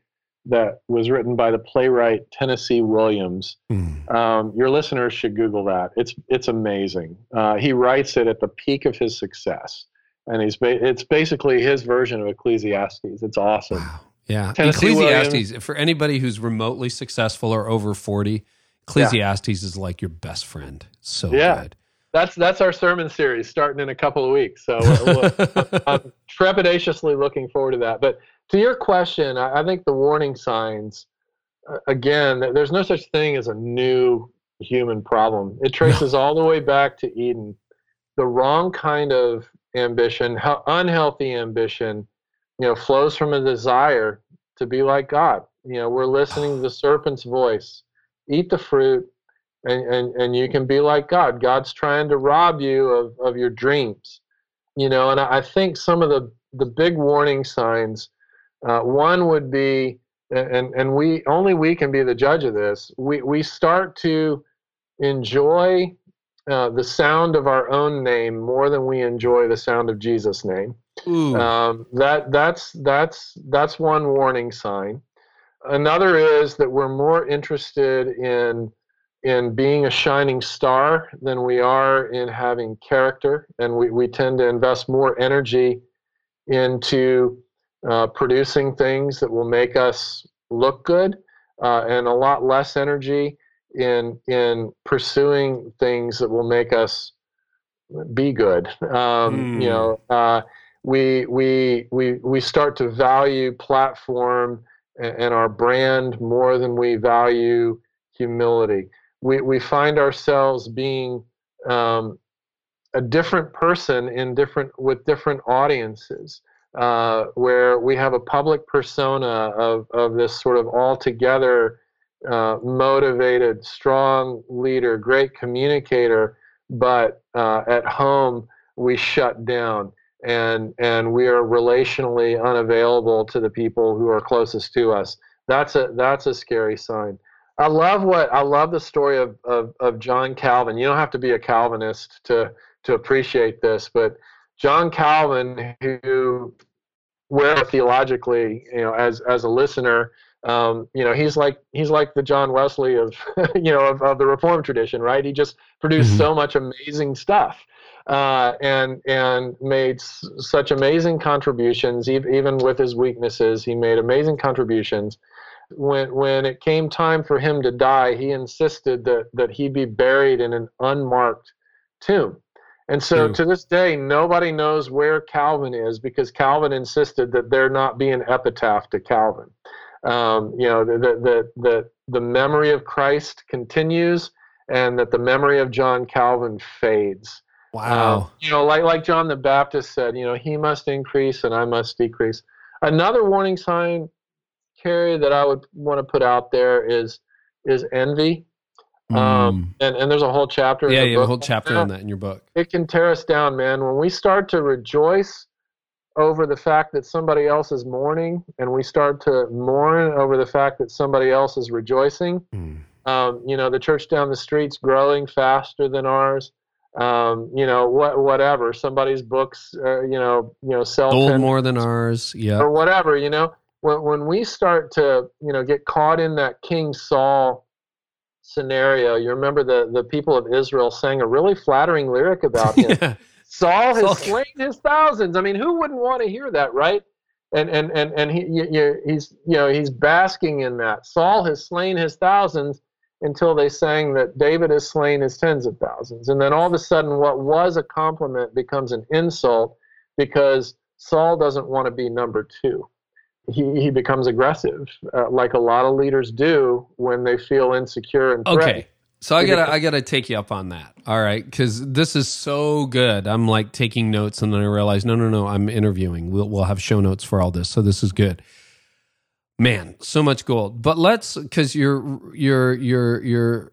that was written by the playwright Tennessee Williams. Hmm. Um, your listeners should Google that. It's it's amazing. Uh, he writes it at the peak of his success, and he's ba- it's basically his version of Ecclesiastes. It's awesome. wow yeah Tennessee ecclesiastes for anybody who's remotely successful or over 40 ecclesiastes is like your best friend so Yeah. good That's that's our sermon series starting in a couple of weeks. So we're- I'm trepidatiously looking forward to that. But to your question, I, I think the warning signs, uh, again, there's no such thing as a new human problem. It traces all the way back to Eden. The wrong kind of ambition, unhealthy ambition, you know, flows from a desire to be like God. You know, we're listening to the serpent's voice. Eat the fruit, and, and, and you can be like God. God's trying to rob you of, of your dreams. You know, and I think some of the, the big warning signs, uh, one would be, and, and we only we can be the judge of this, we, we start to enjoy uh, the sound of our own name more than we enjoy the sound of Jesus' name. Um, that that's that's that's one warning sign. Another is that we're more interested in in being a shining star than we are in having character, and we, we tend to invest more energy into uh, producing things that will make us look good, uh, and a lot less energy in in pursuing things that will make us be good. Um, mm. You know, uh, we we we we start to value platform and, and our brand more than we value humility. We we find ourselves being um, a different person in different with different audiences. Uh, where we have a public persona of, of this sort of altogether uh, motivated, strong leader, great communicator, but uh, at home we shut down and and we are relationally unavailable to the people who are closest to us. That's a that's a scary sign. I love what I love the story of, of, of John Calvin. You don't have to be a Calvinist to to appreciate this, but John Calvin, who where theologically, you know, as as a listener, um, you know, he's like he's like the John Wesley of you know of, of the Reformed tradition, right? He just produced mm-hmm. so much amazing stuff, uh, and and made s- such amazing contributions, e- even with his weaknesses. He made amazing contributions. When when it came time for him to die, he insisted that that he be buried in an unmarked tomb. And so True. to this day, nobody knows where Calvin is because Calvin insisted that there not be an epitaph to Calvin. Um, you know, the, the, the, the memory of Christ continues and that the memory of John Calvin fades. Wow. Um, you know, like, like John the Baptist said, you know, he must increase and I must decrease. Another warning sign, Carey, that I would want to put out there is is envy. Um, mm. and, and there's a whole chapter. Yeah, you have a whole chapter on that in your book. It can tear us down, man. When we start to rejoice over the fact that somebody else is mourning and we start to mourn over the fact that somebody else is rejoicing. Mm. Um, you know, the church down the street's growing faster than ours. Um, you know, what, whatever. Somebody's books, uh, you know, you know, sell sold more than ours. Yeah, or whatever. You know, when when we start to, you know, get caught in that King Saul scenario, you remember the the people of Israel sang a really flattering lyric about him. yeah. Saul has Saul. slain his thousands. I mean, who wouldn't want to hear that, right? And and and and he you, he's you know he's basking in that. Saul has slain his thousands until they sang that David has slain his tens of thousands, and then all of a sudden, what was a compliment becomes an insult because Saul doesn't want to be number two. He, he becomes aggressive, uh, like a lot of leaders do when they feel insecure and threatened. Okay, so I gotta I gotta take you up on that. All right, because this is so good. I'm like taking notes, and then I realize no, no, no. I'm interviewing. We'll we'll have show notes for all this, so this is good. Man, so much gold. But let's because you're you're you're you're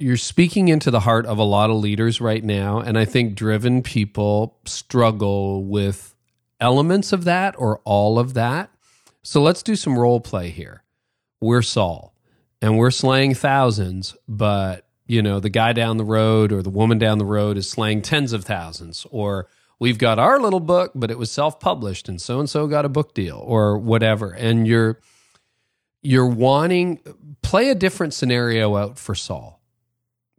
you're speaking into the heart of a lot of leaders right now, and I think driven people struggle with elements of that or all of that. So let's do some role play here. We're Saul and we're slaying thousands, but you know, the guy down the road or the woman down the road is slaying tens of thousands, or we've got our little book, but it was self-published and so and so got a book deal or whatever. And you're you're wanting play a different scenario out for Saul.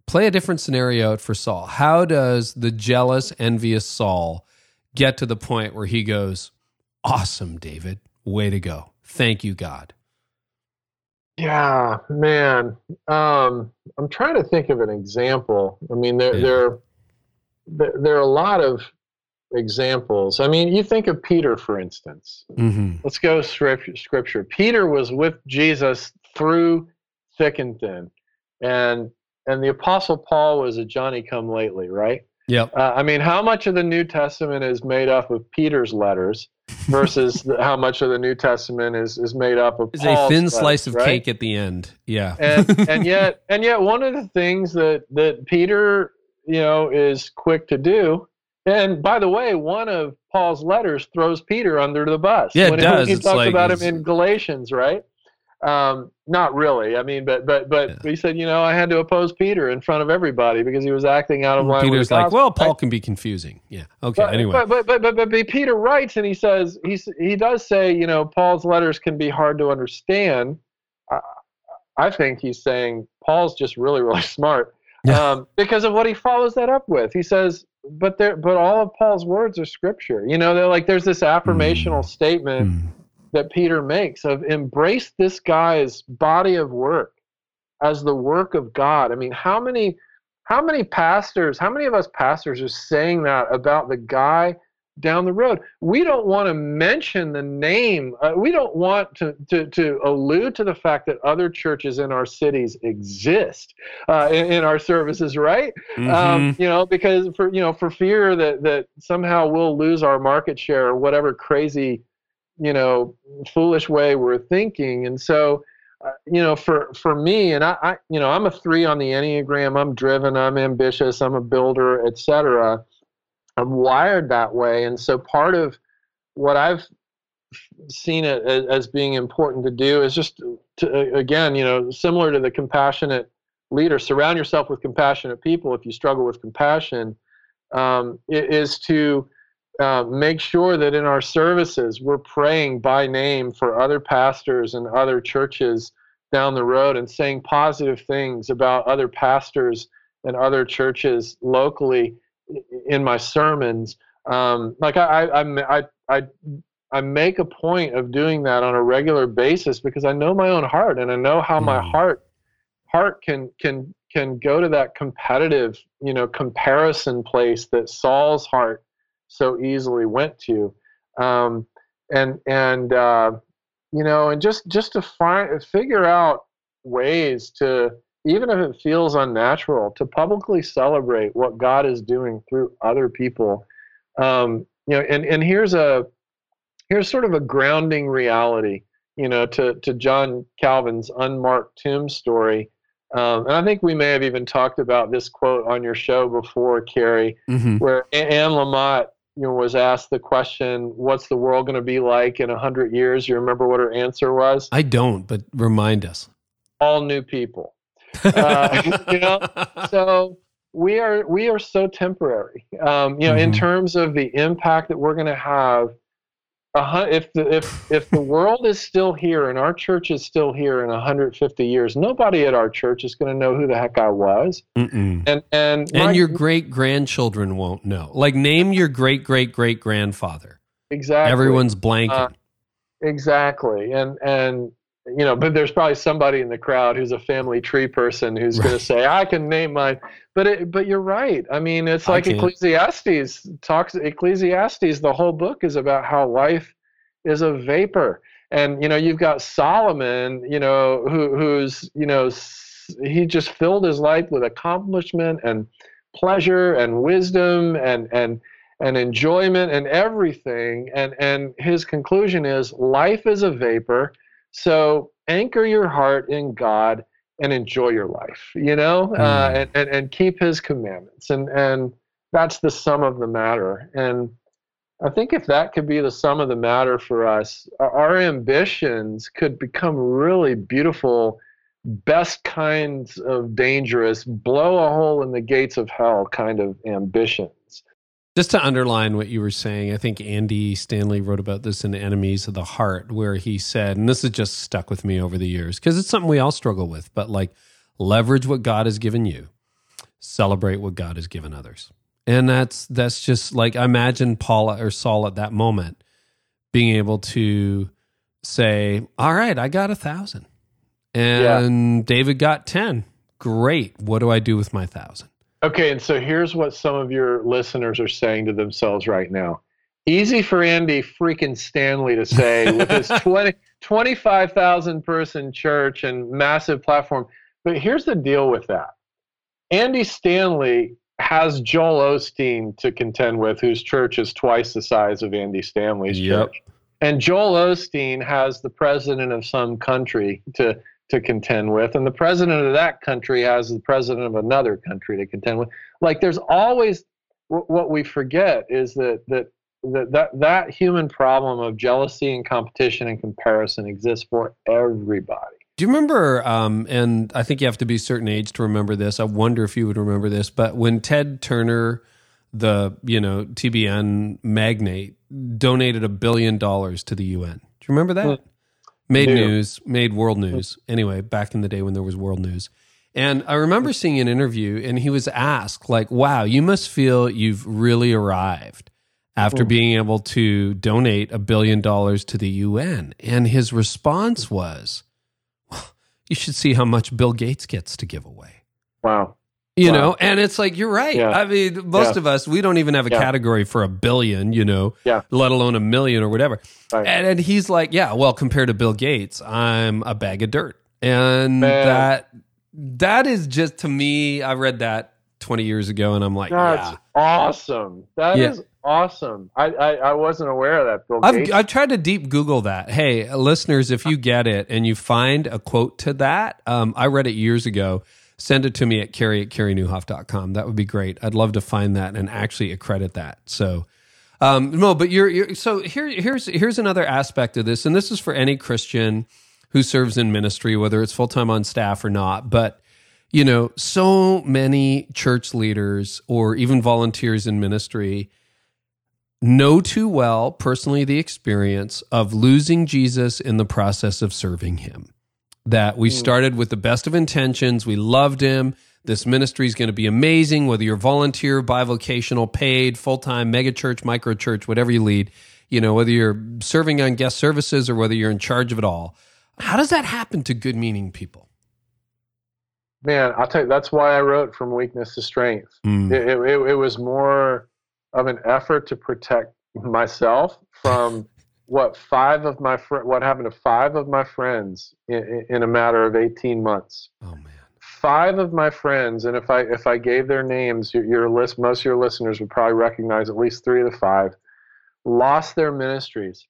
Play a different scenario out for Saul. How does the jealous, envious Saul get to the point where he goes, Awesome, David. Way to go. Thank you, God. Yeah, man. Um, I'm trying to think of an example. I mean, there, yeah. there, there are a lot of examples. I mean, you think of Peter, for instance. Mm-hmm. Let's go scripture, scripture. Peter was with Jesus through thick and thin, and and the Apostle Paul was a Johnny come lately, right? Yeah. Uh, I mean, how much of the New Testament is made up of Peter's letters versus the, how much of the New Testament is, is made up of It's Paul's a thin letters, slice of right? cake at the end. Yeah. and and yet and yet one of the things that that Peter you know is quick to do and by the way one of Paul's letters throws Peter under the bus Yeah, it when does. he, he talks like about him in Galatians right um not really I mean but but but Yeah. he said you know I had to oppose Peter in front of everybody because he was acting out of line with Peter's like, well? Paul can be confusing. Yeah. Okay. But, anyway. but, but, but, but, but, Peter writes and he says, he's, he does say, you know, Paul's letters can be hard to understand. I, I think he's saying Paul's just really, really smart Yeah. um, because of what he follows that up with. He says, but there, but all of Paul's words are scripture. You know, they're like, there's this affirmational Mm. statement Hmm. That Peter makes of embrace this guy's body of work as the work of God. I mean, how many how many pastors, how many of us pastors are saying that about the guy down the road? We don't want to mention the name. Uh, we don't want to, to, to allude to the fact that other churches in our cities exist uh, in, in our services, right? Mhm. um, you know, because for you know, for fear that that somehow we'll lose our market share or whatever crazy, you know, foolish way we're thinking. And so, uh, you know, for for me, and I, I, you know, I'm a three on the enneagram. I'm driven. I'm ambitious. I'm a builder, etc. I'm wired that way, and so part of what I've seen it as, being important to do is just to again, you know, similar to the compassionate leader, surround yourself with compassionate people. If you struggle with compassion, um, is to uh, make sure that in our services we're praying by name for other pastors and other churches down the road and saying positive things about other pastors and other churches locally in my sermons. Um, like I, I, I, I, I make a point of doing that on a regular basis because I know my own heart and I know how my Mm. heart heart can can can go to that competitive you know comparison place that Saul's heart so easily went to. Um, and and uh, you know and just just to find figure out ways to even if it feels unnatural to publicly celebrate what God is doing through other people. Um, you know and and here's a here's sort of a grounding reality you know to to John Calvin's unmarked tomb story. Um, and I think we may have even talked about this quote on your show before, Carey, Mhm. where Anne Lamott you know, was asked the question, "What's the world going to be like in a hundred years?" You remember what her answer was? I don't, but remind us. All new people. Uh, you know, so we are we are so temporary. Um, you know, in Mhm. terms of the impact that we're going to have. A, hun- if the if if the world is still here and our church is still here in 150 years, nobody at our church is going to know who the heck I was. Mm-mm. And and my- And your great grandchildren won't know. Like, name your great great great grandfather. exactly Everyone's blanking. Uh, Exactly, and and you know, but there's probably somebody in the crowd who's a family tree person who's going to say, "I can name mine," but it, but you're right. I mean, it's like. Ecclesiastes talks. Ecclesiastes, the whole book is about how life is a vapor, and you know, you've got Solomon, you know, who who's you know, he just filled his life with accomplishment and pleasure and wisdom and and and enjoyment and everything and and his conclusion is life is a vapor so anchor your heart in god and enjoy your life you know uh, Mm. and, and and keep his commandments and and that's the sum of the matter and i think if that could be the sum of the matter for us our- our ambitions could become really beautiful best kinds of dangerous blow a hole in the gates of hell kind of ambitions Just to underline what you were saying, I think Andy Stanley wrote about this in Enemies of the Heart, where he said, and this has just stuck with me over the years because it's something we all struggle with, but like leverage what God has given you, celebrate what God has given others. And that's that's just like I imagine Paul or Saul at that moment being able to say, All right, I got a thousand. And David got ten. Great. What do I do with my thousand? Okay, and so here's what some of your listeners are saying to themselves right now. Easy for Andy freaking Stanley to say with his 20, 25,000 person church and massive platform. But here's the deal with that. Andy Stanley has Joel Osteen to contend with, whose church is twice the size of Andy Stanley's Yep. church. And Joel Osteen has the president of some country to to contend with, and the president of that country has the president of another country to contend with. Like there's always what we forget is that that that that, that human problem of jealousy and competition and comparison exists for everybody. Do you remember? Um, and I think you have to be a certain age to remember this. I wonder if you would remember this. But when Ted Turner, the you know TBN magnate, donated a billion dollars to the UN. Do you remember that? Made No. news, made world news. Anyway, back in the day when there was world news. And I remember seeing an interview, and he was asked, like, "Wow, you must feel you've really arrived after mm. being able to donate a billion dollars to the UN." And his response was, you should see how much Bill Gates gets to give away. Wow. You Wow. know, and it's like you're right. Yeah. I mean, most Yeah. of us we don't even have a Yeah. category for a billion, you know, Yeah. let alone a million or whatever. Right. And, and he's like, yeah, well, compared to Bill Gates, I'm a bag of dirt, and Man. that that is just to me. I read that 20 years ago, and I'm like, That's yeah. awesome. That is awesome. I, I I wasn't aware of that, Bill I've, Gates. I've tried to deep Google that. Hey, listeners, if you get it and you find a quote to that, um, I read it years ago. Send it to me at carey at careynieuwhof.com. That would be great. I'd love to find that and actually accredit that. So, um, no, but you're, you're so here, here's, here's another aspect of this. And this is for any Christian who serves in ministry, whether it's full time on staff or not. But, you know, so many church leaders or even volunteers in ministry know too well personally the experience of losing Jesus in the process of serving him. That we started with the best of intentions, we loved him. This ministry is going to be amazing, whether you're volunteer, bivocational, paid, full time, megachurch, microchurch, whatever you lead, you know, whether you're serving on guest services or whether you're in charge of it all. How does that happen to good meaning people? Man, I'll tell you, that's why I wrote From Weakness to Strength. Mm. It, it, it- it was more of an effort to protect myself from what five of my fr- what happened to five of my friends in, in- a matter of 18 months. Oh, man. Five of my friends, and if I if I gave their names, your, your list, most of your listeners would probably recognize at least three of the five, lost their ministries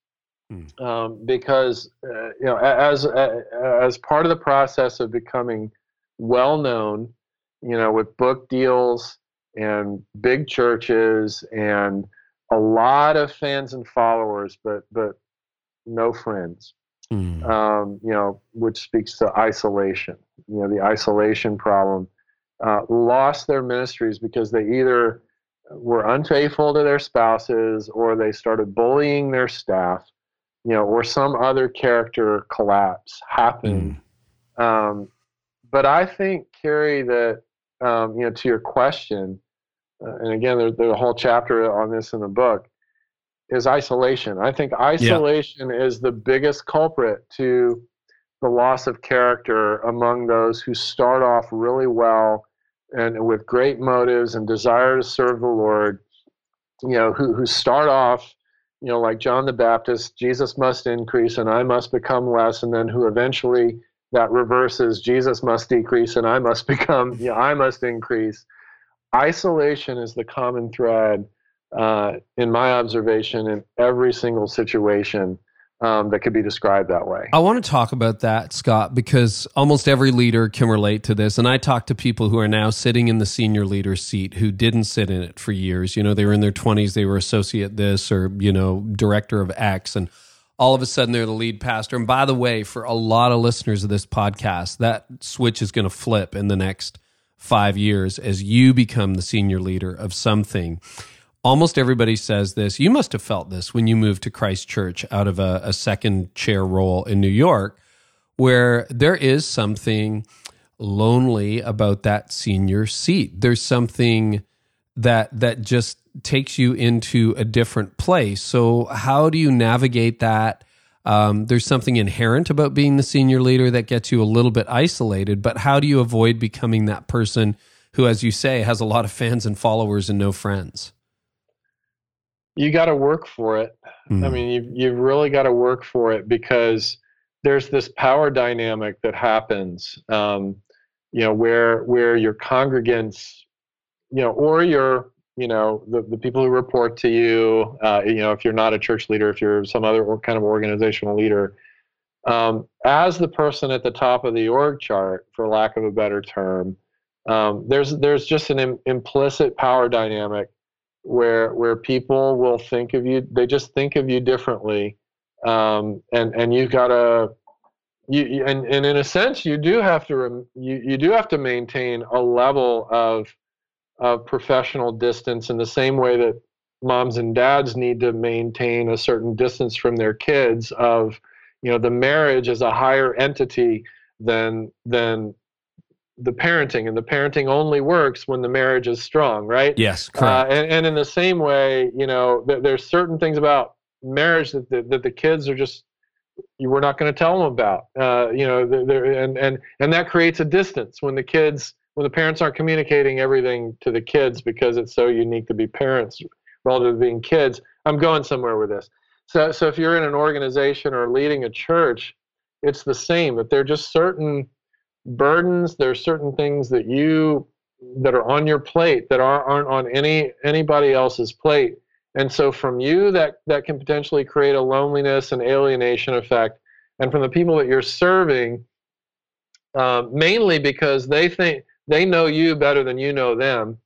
Hmm. um, because uh, you know as as part of the process of becoming well known, you know, with book deals and big churches and a lot of fans and followers, but but no friends. Mm. Um, you know, which speaks to isolation. You know, the isolation problem. Uh, lost their ministries because they either were unfaithful to their spouses or they started bullying their staff. You know, or some other character collapse happened. Um, but I think, Carey, that um, you know, to your question, uh, and again, there's, there's a whole chapter on this in the book, is isolation. I think isolation is the biggest culprit to the loss of character among those who start off really well and with great motives and desire to serve the Lord. You know, who who start off, you know, like John the Baptist, Jesus must increase and I must become less, and then who eventually that reverses Jesus must decrease and I must become, yeah, I must increase. Isolation is the common thread, uh, in my observation, in every single situation um, that could be described that way. I want to talk about that, Scott, because almost every leader can relate to this. And I talk to people who are now sitting in the senior leader seat who didn't sit in it for years. You know, they were in their 20s, they were associate this or, you know, director of X. And all of a sudden they're the lead pastor. And by the way, for a lot of listeners of this podcast, that switch is going to flip in the next five years as you become the senior leader of something almost everybody says this. You must have felt this when you moved to Christ Church out of a, a second chair role in New York, where there is something lonely about that senior seat. There's something that that just takes you into a different place. So how do you navigate that? Um, there's something inherent about being the senior leader that gets you a little bit isolated, but how do you avoid becoming that person who, as you say, has a lot of fans and followers and no friends? You got to work for it. I Mm. mean, you've, you've really got to work for it because there's this power dynamic that happens. Um, you know where where your congregants you know or your you know the, the people who report to you uh, you know if you're not a church leader if you're some other kind of organizational leader um, as the person at the top of the org chart for lack of a better term um, there's there's just an Im- implicit power dynamic where where people will think of you they just think of you differently um, and and you've got to you, and, and in a sense you do have to you, you do have to maintain a level of of professional distance in the same way that moms and dads need to maintain a certain distance from their kids of you know the marriage is a higher entity than than the parenting and the parenting only works when the marriage is strong right yes correct. Uh, and, and in the same way you know th- there's certain things about marriage that the, that the kids are just you we're not going to tell them about uh, you know and and and that creates a distance when the kids when the parents aren't communicating everything to the kids because it's so unique to be parents relative to being kids. I'm going somewhere with this. So so if you're in an organization or leading a church it's the same that there are just certain burdens there are certain things that you that are on your plate that aren't, aren't on any anybody else's plate. And so from you that that can potentially create a loneliness and alienation effect. And from the people that you're serving uh, mainly because they think they know you better than you know them.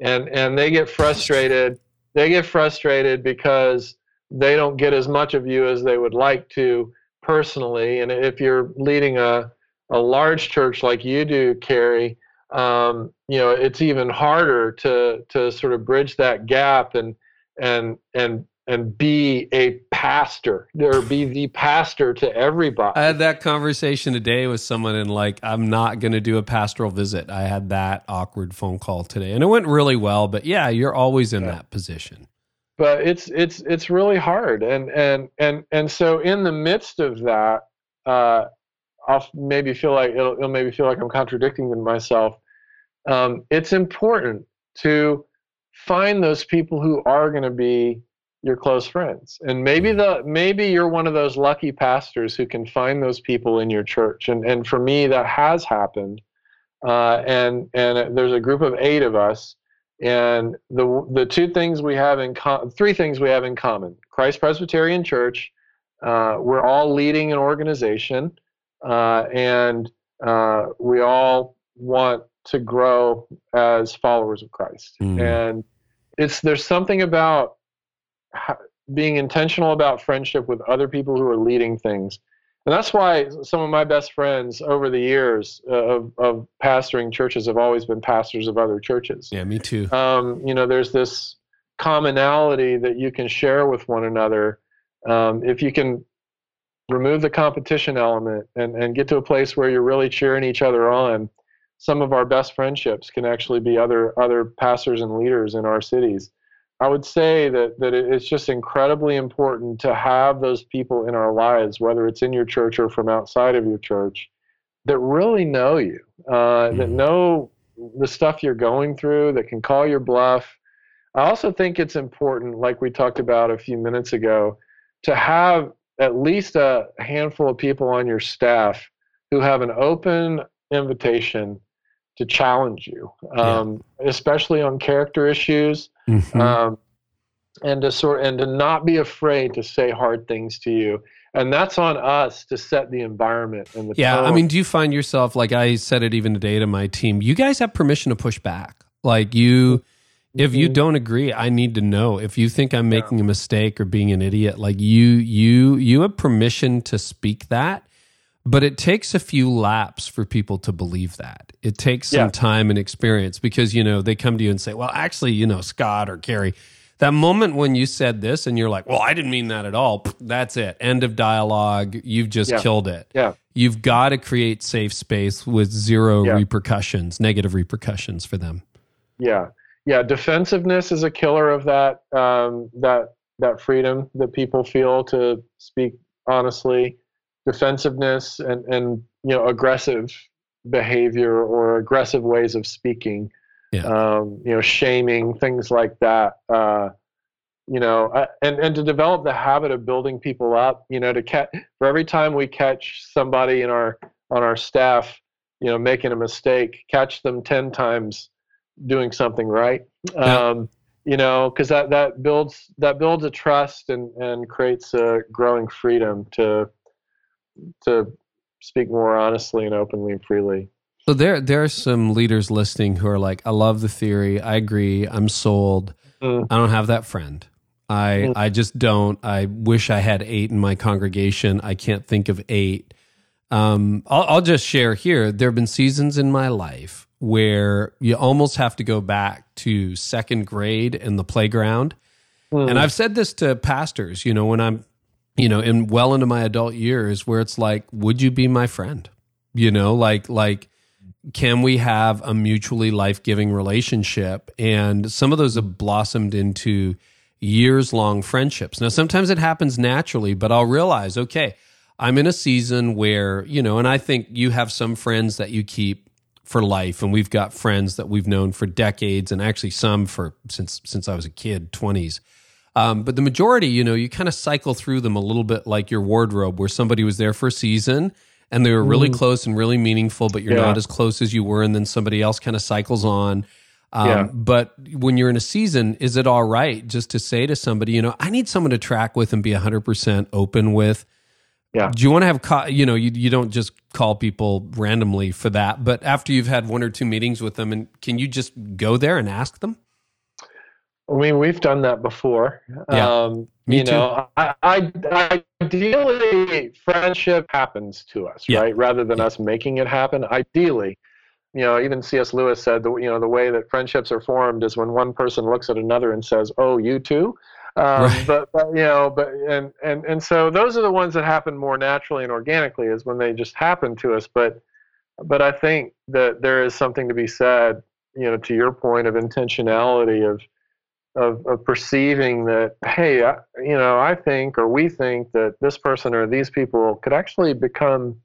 And and they get frustrated they get frustrated because they don't get as much of you as they would like to personally. And if you're leading a a large church like you do Carey um, you know it's even harder to to sort of bridge that gap and and and and be a pastor or be the pastor to everybody. I had that conversation today with someone and like I'm not going to do a pastoral visit. I had that awkward phone call today and it went really well, but yeah, you're always in yeah. that position. But it's it's it's really hard and and and and so in the midst of that uh I'll maybe feel like it'll, it'll maybe feel like I'm contradicting myself. Um, it's important to find those people who are going to be your close friends. And maybe the maybe you're one of those lucky pastors who can find those people in your church. And and for me that has happened. Uh, and and there's a group of eight of us. And the the two things we have in com- three things we have in common. Christ presbyterian church uh, we're all leading an organization uh, and uh, we all want to grow as followers of christ. Mm. and it's there's something about being intentional about friendship with other people who are leading things. And that's why some of my best friends over the years uh, of, of pastoring churches have always been pastors of other churches. Yeah, me too. Um, you know, there's this commonality that you can share with one another. Um, if you can remove the competition element and, and get to a place where you're really cheering each other on, some of our best friendships can actually be other other pastors and leaders in our cities. I would say that, that it's just incredibly important to have those people in our lives, whether it's in your church or from outside of your church, that really know you, uh, that mm-hmm. know the stuff you're going through, that can call your bluff. I also think it's important, like we talked about a few minutes ago, to have at least a handful of people on your staff who have an open invitation to challenge you, um, yeah. especially on character issues, mm-hmm. um, and to sort and to not be afraid to say hard things to you. And that's on us to set the environment and the yeah. Tone. I mean, do you find yourself like I said it even today to my team? You guys have permission to push back. Like you, if you mm-hmm. don't agree, I need to know. If you think I'm making yeah. a mistake or being an idiot, like you, you, you have permission to speak that but it takes a few laps for people to believe that. It takes some yeah. time and experience because, you know, they come to you and say, well, actually, you know, Scott or Carey, that moment when you said this and you're like, well, I didn't mean that at all. That's it. End of dialogue. You've just yeah. killed it. Yeah. You've got to create safe space with zero yeah. repercussions, negative repercussions for them. Yeah. Yeah. Defensiveness is a killer of that, um, that, that freedom that people feel to speak honestly defensiveness and, and you know aggressive behavior or aggressive ways of speaking yeah. um, you know shaming things like that uh, you know uh, and and to develop the habit of building people up you know to catch for every time we catch somebody in our on our staff you know making a mistake catch them 10 times doing something right Yeah. um, you know because that that builds that builds a trust and and creates a growing freedom to to speak more honestly and openly and freely So there, there are some leaders listening who are like, "I love the theory. I agree. I'm sold. Mm. I don't have that friend. I, Mm. I just don't. I wish I had eight in my congregation. I can't think of eight. Um, I'll, I'll just share here. There have been seasons in my life where you almost have to go back to second grade in the playground. Mm. And I've said this to pastors, you know, when I'm, you know, in well into my adult years, where it's like, would you be my friend? You know, like, like, can we have a mutually life giving relationship? And some of those have blossomed into years long friendships. Now, sometimes it happens naturally, but I'll realize, okay, I'm in a season where, you know, and I think you have some friends that you keep for life and we've got friends that we've known for decades and actually some for since since I was a kid, 20s. Um, but the majority, you know, you kind of cycle through them a little bit like your wardrobe, where somebody was there for a season and they were really close and really meaningful, but you're Yeah. not as close as you were, and then somebody else kind of cycles on. Um, Yeah. But when you're in a season, is it all right just to say to somebody, you know, I need someone to track with and be 100% open with? Yeah. Do you want to have, co- you know, you, you don't just call people randomly for that, but after you've had one or two meetings with them, and can you just go there and ask them? I mean, we've done that before. Yeah, um, me you know, I, I, ideally, friendship happens to us, Yeah. right? Rather than Yeah. us making it happen. Ideally, you know, even C.S. Lewis said that you know the way that friendships are formed is when one person looks at another and says, "Oh, you too." Um, Right. but, but you know, but and and and so those are the ones that happen more naturally and organically, is when they just happen to us. But but I think that there is something to be said, you know, to your point of intentionality of of, of perceiving that, hey, I, you know, I think or we think that this person or these people could actually become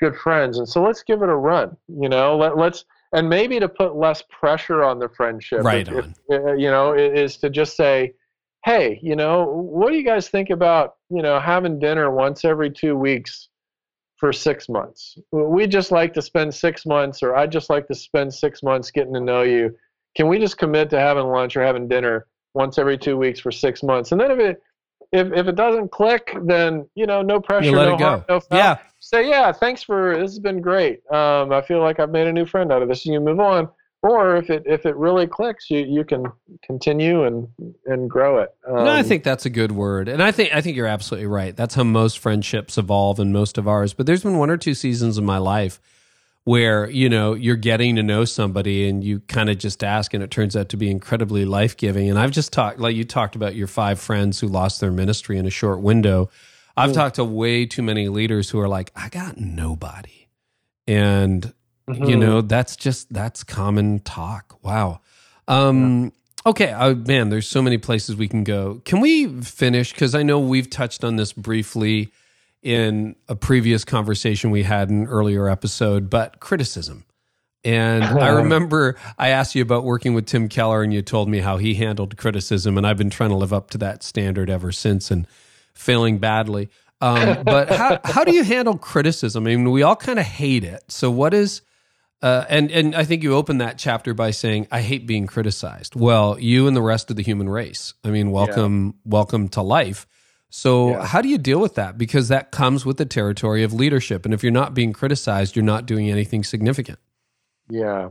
good friends, and so let's give it a run. You know, let, let's and maybe to put less pressure on the friendship, Right if- on. if, uh, you know, i- is to just say, hey, you know, what do you guys think about, you know, having dinner once every two weeks for six months? We just like to spend six months, or I'd just like to spend six months getting to know you. Can we just commit to having lunch or having dinner once every two weeks for six months? And then if it if, if it doesn't click, then you know, no pressure, let no it go. harm, no foul. Yeah. Say, yeah, thanks for this has been great. Um, I feel like I've made a new friend out of this, and you move on. Or if it if it really clicks, you you can continue and and grow it. Um, no, I think that's a good word, and I think I think you're absolutely right. That's how most friendships evolve, and most of ours. But there's been one or two seasons in my life where you know you're getting to know somebody, and you kind of just ask, and it turns out to be incredibly life giving. And I've just talked, like you talked about your five friends who lost their ministry in a short window. I've talked to way too many leaders who are like, I got nobody, and you Mhm. know that's just that's common talk. Wow. Um okay uh, man there's so many places we can go. Can we finish? Because i know we've touched on this briefly in a previous conversation we had in an earlier episode but criticism and i remember i asked you about working with tim keller and you told me how he handled criticism and i've been trying to live up to that standard ever since and failing badly um, but how, how do you handle criticism i mean we all kind of hate it so what is uh, and and I think you opened that chapter by saying, "I hate being criticized." Well, you and the rest of the human race. I mean, welcome, welcome to life. So, Yeah. how do you deal with that? Because that comes with the territory of leadership, and if you're not being criticized, you're not doing anything significant. Yeah.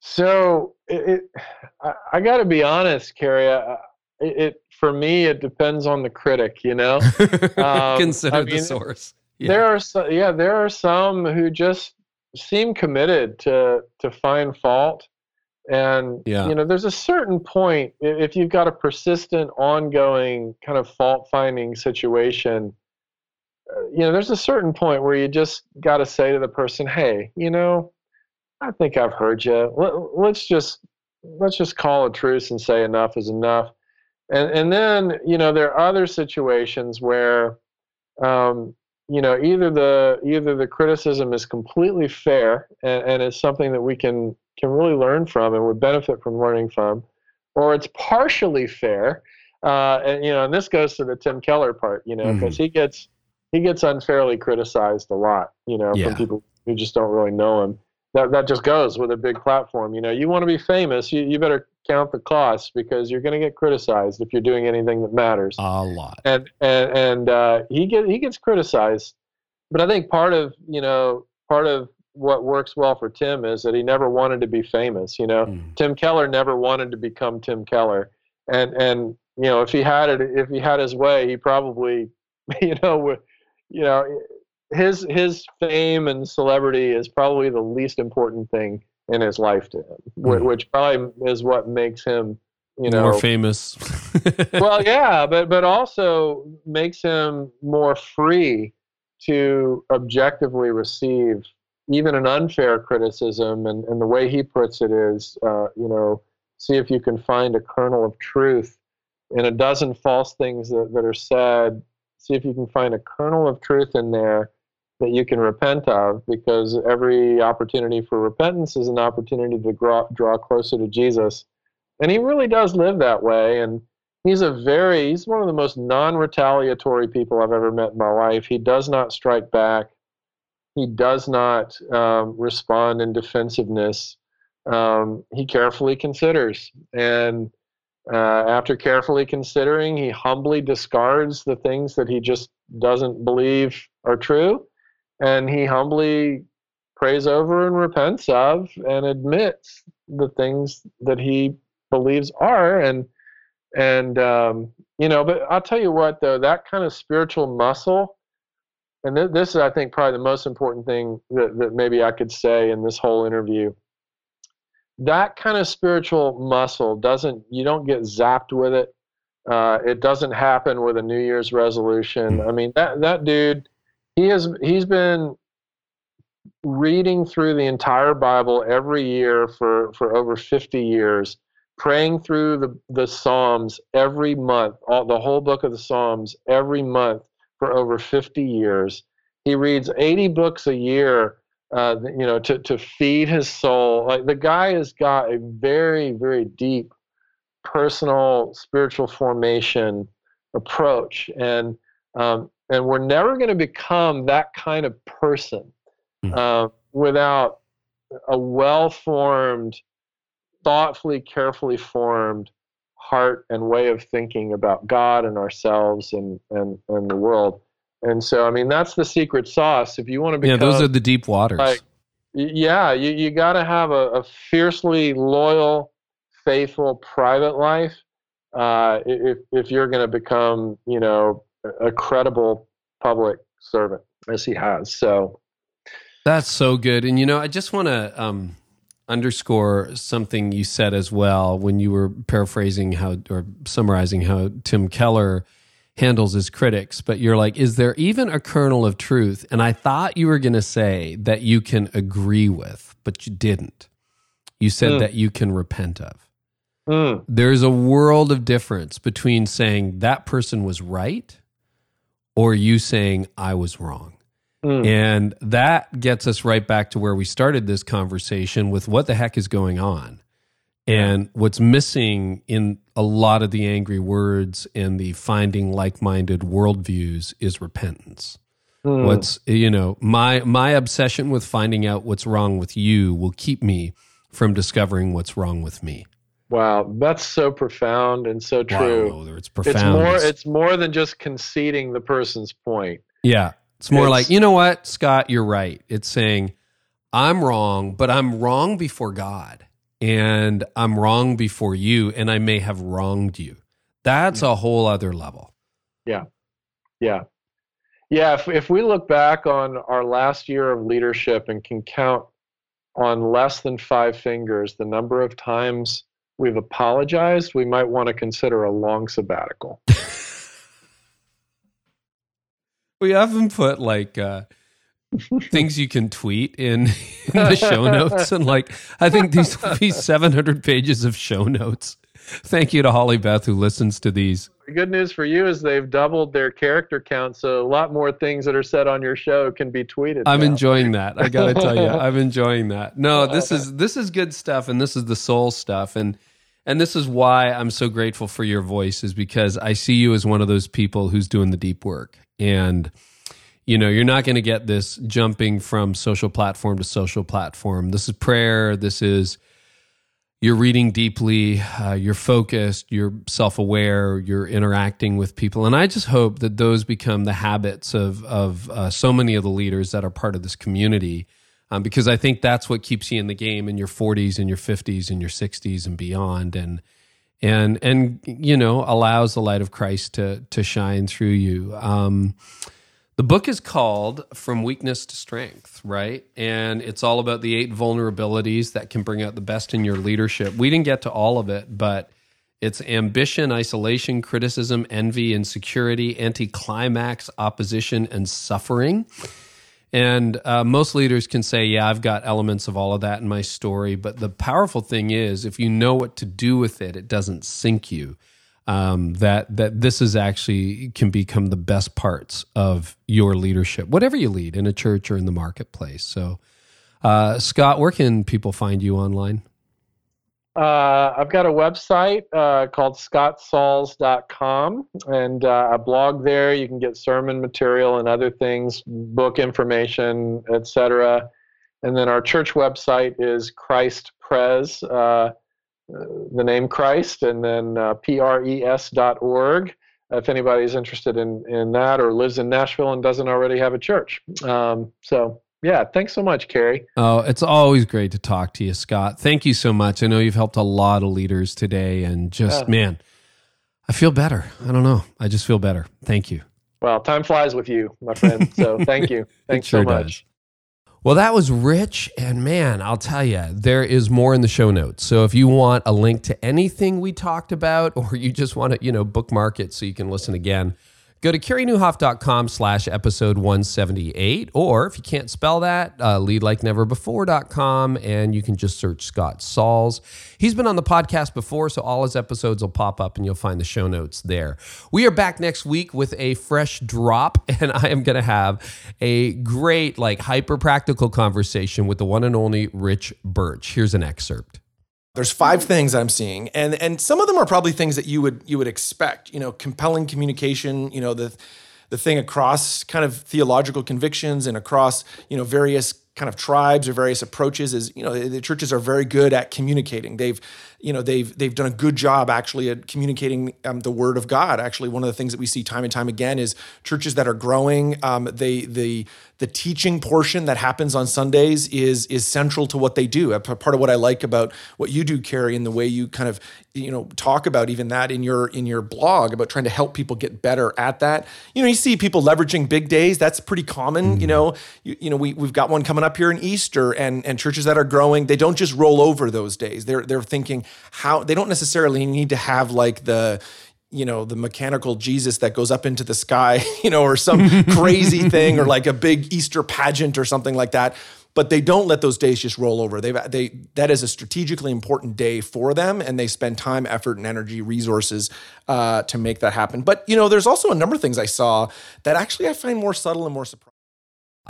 So it, it I, I got to be honest, Carey. I, it, it for me it depends on the critic. You know, Um, Consider I the mean, source. Yeah. there are so, yeah there are some who just seem committed to to find fault, and Yeah. you know there's a certain point if you've got a persistent, ongoing kind of fault finding situation. uh, You know, there's a certain point where you just got to say to the person, "Hey, you know, I think I've heard you. Let, let's just let's just call a truce and say enough is enough." And and then you know there are other situations where, um, you know, either the either the criticism is completely fair and, and it's something that we can can really learn from and would benefit from learning from, or it's partially fair. Uh, and you know, and this goes to the Tim Keller part, you know, because he gets he gets unfairly criticized a lot, you know, Yeah. from people who just don't really know him. That that just goes with a big platform. You know, you want to be famous, you, you better count the costs because you're going to get criticized if you're doing anything that matters. A lot. And and and uh, he get he gets criticized, but I think part of you know part of what works well for Tim is that he never wanted to be famous. You know, mm. Tim Keller never wanted to become Tim Keller, and and you know if he had it if he had his way, he probably you know would you know his his fame and celebrity is probably the least important thing in his life to him, mm. which probably is what makes him you know more famous. well, yeah, but but also makes him more free to objectively receive even an unfair criticism. And, and the way he puts it is, uh, you know, see if you can find a kernel of truth in a dozen false things that, that are said. See if you can find a kernel of truth in there that you can repent of because every opportunity for repentance is an opportunity to draw, draw closer to Jesus. And he really does live that way. And he's a very, he's one of the most non retaliatory people I've ever met in my life. He does not strike back, he does not um, respond in defensiveness. Um, he carefully considers. And uh, after carefully considering, he humbly discards the things that he just doesn't believe are true and he humbly prays over and repents of and admits the things that he believes are and and um, you know but i'll tell you what though that kind of spiritual muscle and th- this is i think probably the most important thing that, that maybe i could say in this whole interview. That kind of spiritual muscle doesn't you don't get zapped with it. Uh, it doesn't happen with a new year's resolution. I mean that that dude he has he's been reading through the entire Bible every year for, for over 50 years, praying through the, the Psalms every month, all, the whole book of the Psalms every month for over 50 years. He reads 80 books a year, uh, you know, to, to feed his soul. Like the guy has got a very, very deep personal spiritual formation approach. And um, and we're never going to become that kind of person mm-hmm. uh, without a well formed, thoughtfully, carefully formed heart and way of thinking about God and ourselves and, and, and the world. And so, I mean, that's the secret sauce. If you want to become. Yeah, those are the deep waters. Like, yeah, you, you got to have a, a, fiercely loyal, faithful private life uh, if, if you're going to become, you know, a credible public servant as he has. So that's so good. And you know, I just want to um, underscore something you said as well when you were paraphrasing how or summarizing how Tim Keller handles his critics. But you're like, is there even a kernel of truth? And I thought you were going to say that you can agree with, but you didn't. You said mm. that you can repent of. Mm. There's a world of difference between saying that person was right or you saying I was wrong. Mm. And that gets us right back to where we started this conversation with what the heck is going on. And what's missing in a lot of the angry words and the finding like-minded worldviews is repentance. Mm. What's you know my my obsession with finding out what's wrong with you will keep me from discovering what's wrong with me. Wow, that's so profound and so true. Wow, it's profound. It's more it's more than just conceding the person's point. Yeah. It's more it's, like, you know what, Scott, you're right. It's saying I'm wrong, but I'm wrong before God and I'm wrong before you and I may have wronged you. That's a whole other level. Yeah. Yeah. Yeah, if if we look back on our last year of leadership and can count on less than 5 fingers the number of times we've apologized, we might want to consider a long sabbatical. we often put like uh, things you can tweet in, in the show notes, and like I think these will be 700 pages of show notes. Thank you to Holly Beth who listens to these. The good news for you is they've doubled their character count, so a lot more things that are said on your show can be tweeted. I'm now. enjoying that. I got to tell you, I'm enjoying that. No, this is this is good stuff, and this is the soul stuff, and and this is why I'm so grateful for your voice is because I see you as one of those people who's doing the deep work. And you know, you're not going to get this jumping from social platform to social platform. This is prayer. This is you're reading deeply, uh, you're focused, you're self aware, you're interacting with people. And I just hope that those become the habits of, of uh, so many of the leaders that are part of this community. Um, because I think that's what keeps you in the game in your 40s and your 50s and your 60s and beyond. And, and, and, you know, allows the light of Christ to, to shine through you. Um, the book is called From Weakness to Strength, right? And it's all about the eight vulnerabilities that can bring out the best in your leadership. We didn't get to all of it, but it's ambition, isolation, criticism, envy, insecurity, anticlimax, opposition, and suffering. And uh, most leaders can say, Yeah, I've got elements of all of that in my story. But the powerful thing is, if you know what to do with it, it doesn't sink you um, that that this is actually can become the best parts of your leadership, whatever you lead in a church or in the marketplace. So, uh, Scott, where can people find you online? Uh, I've got a website uh, called scottsauls.com and uh, a blog there. You can get sermon material and other things, book information, etc. And then our church website is Christ Pres. Uh, the name Christ and then uh, pres.org if anybody's interested in, in that or lives in Nashville and doesn't already have a church. Um, so, yeah, thanks so much, Carey. Oh, it's always great to talk to you, Scott. Thank you so much. I know you've helped a lot of leaders today, and just, yeah. man, I feel better. I don't know. I just feel better. Thank you. Well, time flies with you, my friend. So, thank you. Thanks sure so much. Does. Well, that was rich. And man, I'll tell you, there is more in the show notes. So if you want a link to anything we talked about, or you just want to, you know, bookmark it so you can listen again, Go to careynieuwhof.com slash episode 178, or if you can't spell that, uh, leadlikeneverbefore.com, and you can just search Scott Sauls. He's been on the podcast before, so all his episodes will pop up and you'll find the show notes there. We are back next week with a fresh drop, and I am going to have a great, like, hyper practical conversation with the one and only Rich Birch. Here's an excerpt. There's five things I'm seeing, and and some of them are probably things that you would you would expect. You know, compelling communication. You know, the the thing across kind of theological convictions and across you know various kind of tribes or various approaches is you know the churches are very good at communicating. They've you know they've they've done a good job actually at communicating um, the word of god. Actually one of the things that we see time and time again is churches that are growing um, they the the teaching portion that happens on sundays is is central to what they do. Part of what i like about what you do carey and the way you kind of you know talk about even that in your in your blog about trying to help people get better at that. You know you see people leveraging big days that's pretty common mm-hmm. you know. You, you know we, we've got one coming up here in easter and and churches that are growing they don't just roll over those days. They're they're thinking how they don't necessarily need to have like the you know the mechanical jesus that goes up into the sky you know or some crazy thing or like a big easter pageant or something like that but they don't let those days just roll over. They they that is a strategically important day for them, and they spend time, effort, and energy, resources uh, to make that happen. But you know, there's also a number of things I saw that actually I find more subtle and more surprising.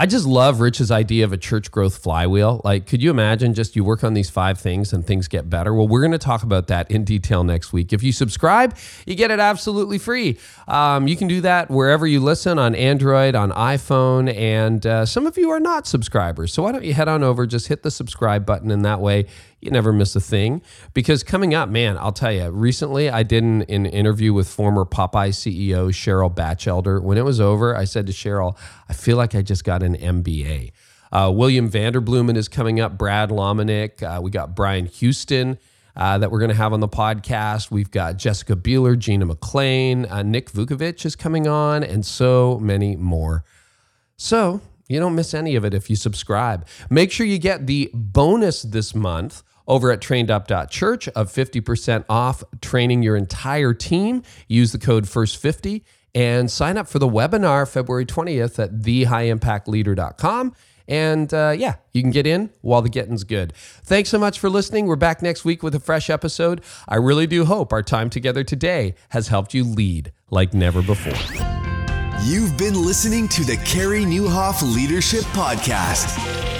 I just love Rich's idea of a church growth flywheel. Like, could you imagine just you work on these five things and things get better? Well, we're going to talk about that in detail next week. If you subscribe, you get it absolutely free. Um, you can do that wherever you listen on Android, on iPhone, and uh, some of you are not subscribers. So why don't you head on over, just hit the subscribe button, and that way you never miss a thing. Because coming up, man, I'll tell you, recently I did an, an interview with former Popeye CEO Cheryl Batchelder. When it was over, I said to Cheryl, I feel like I just got an MBA. Uh, William Vanderbloemen is coming up, Brad Lomenick. Uh, we got Brian Houston. Uh, that we're going to have on the podcast. We've got Jessica Bueller, Gina McLean, uh, Nick Vujicic is coming on, and so many more. So you don't miss any of it if you subscribe. Make sure you get the bonus this month over at trainedup.church of 50% off training your entire team. Use the code FIRST50 and sign up for the webinar February 20th at thehighimpactleader.com. And uh, yeah, you can get in while the getting's good. Thanks so much for listening. We're back next week with a fresh episode. I really do hope our time together today has helped you lead like never before. You've been listening to the Carey Nieuwhof Leadership Podcast.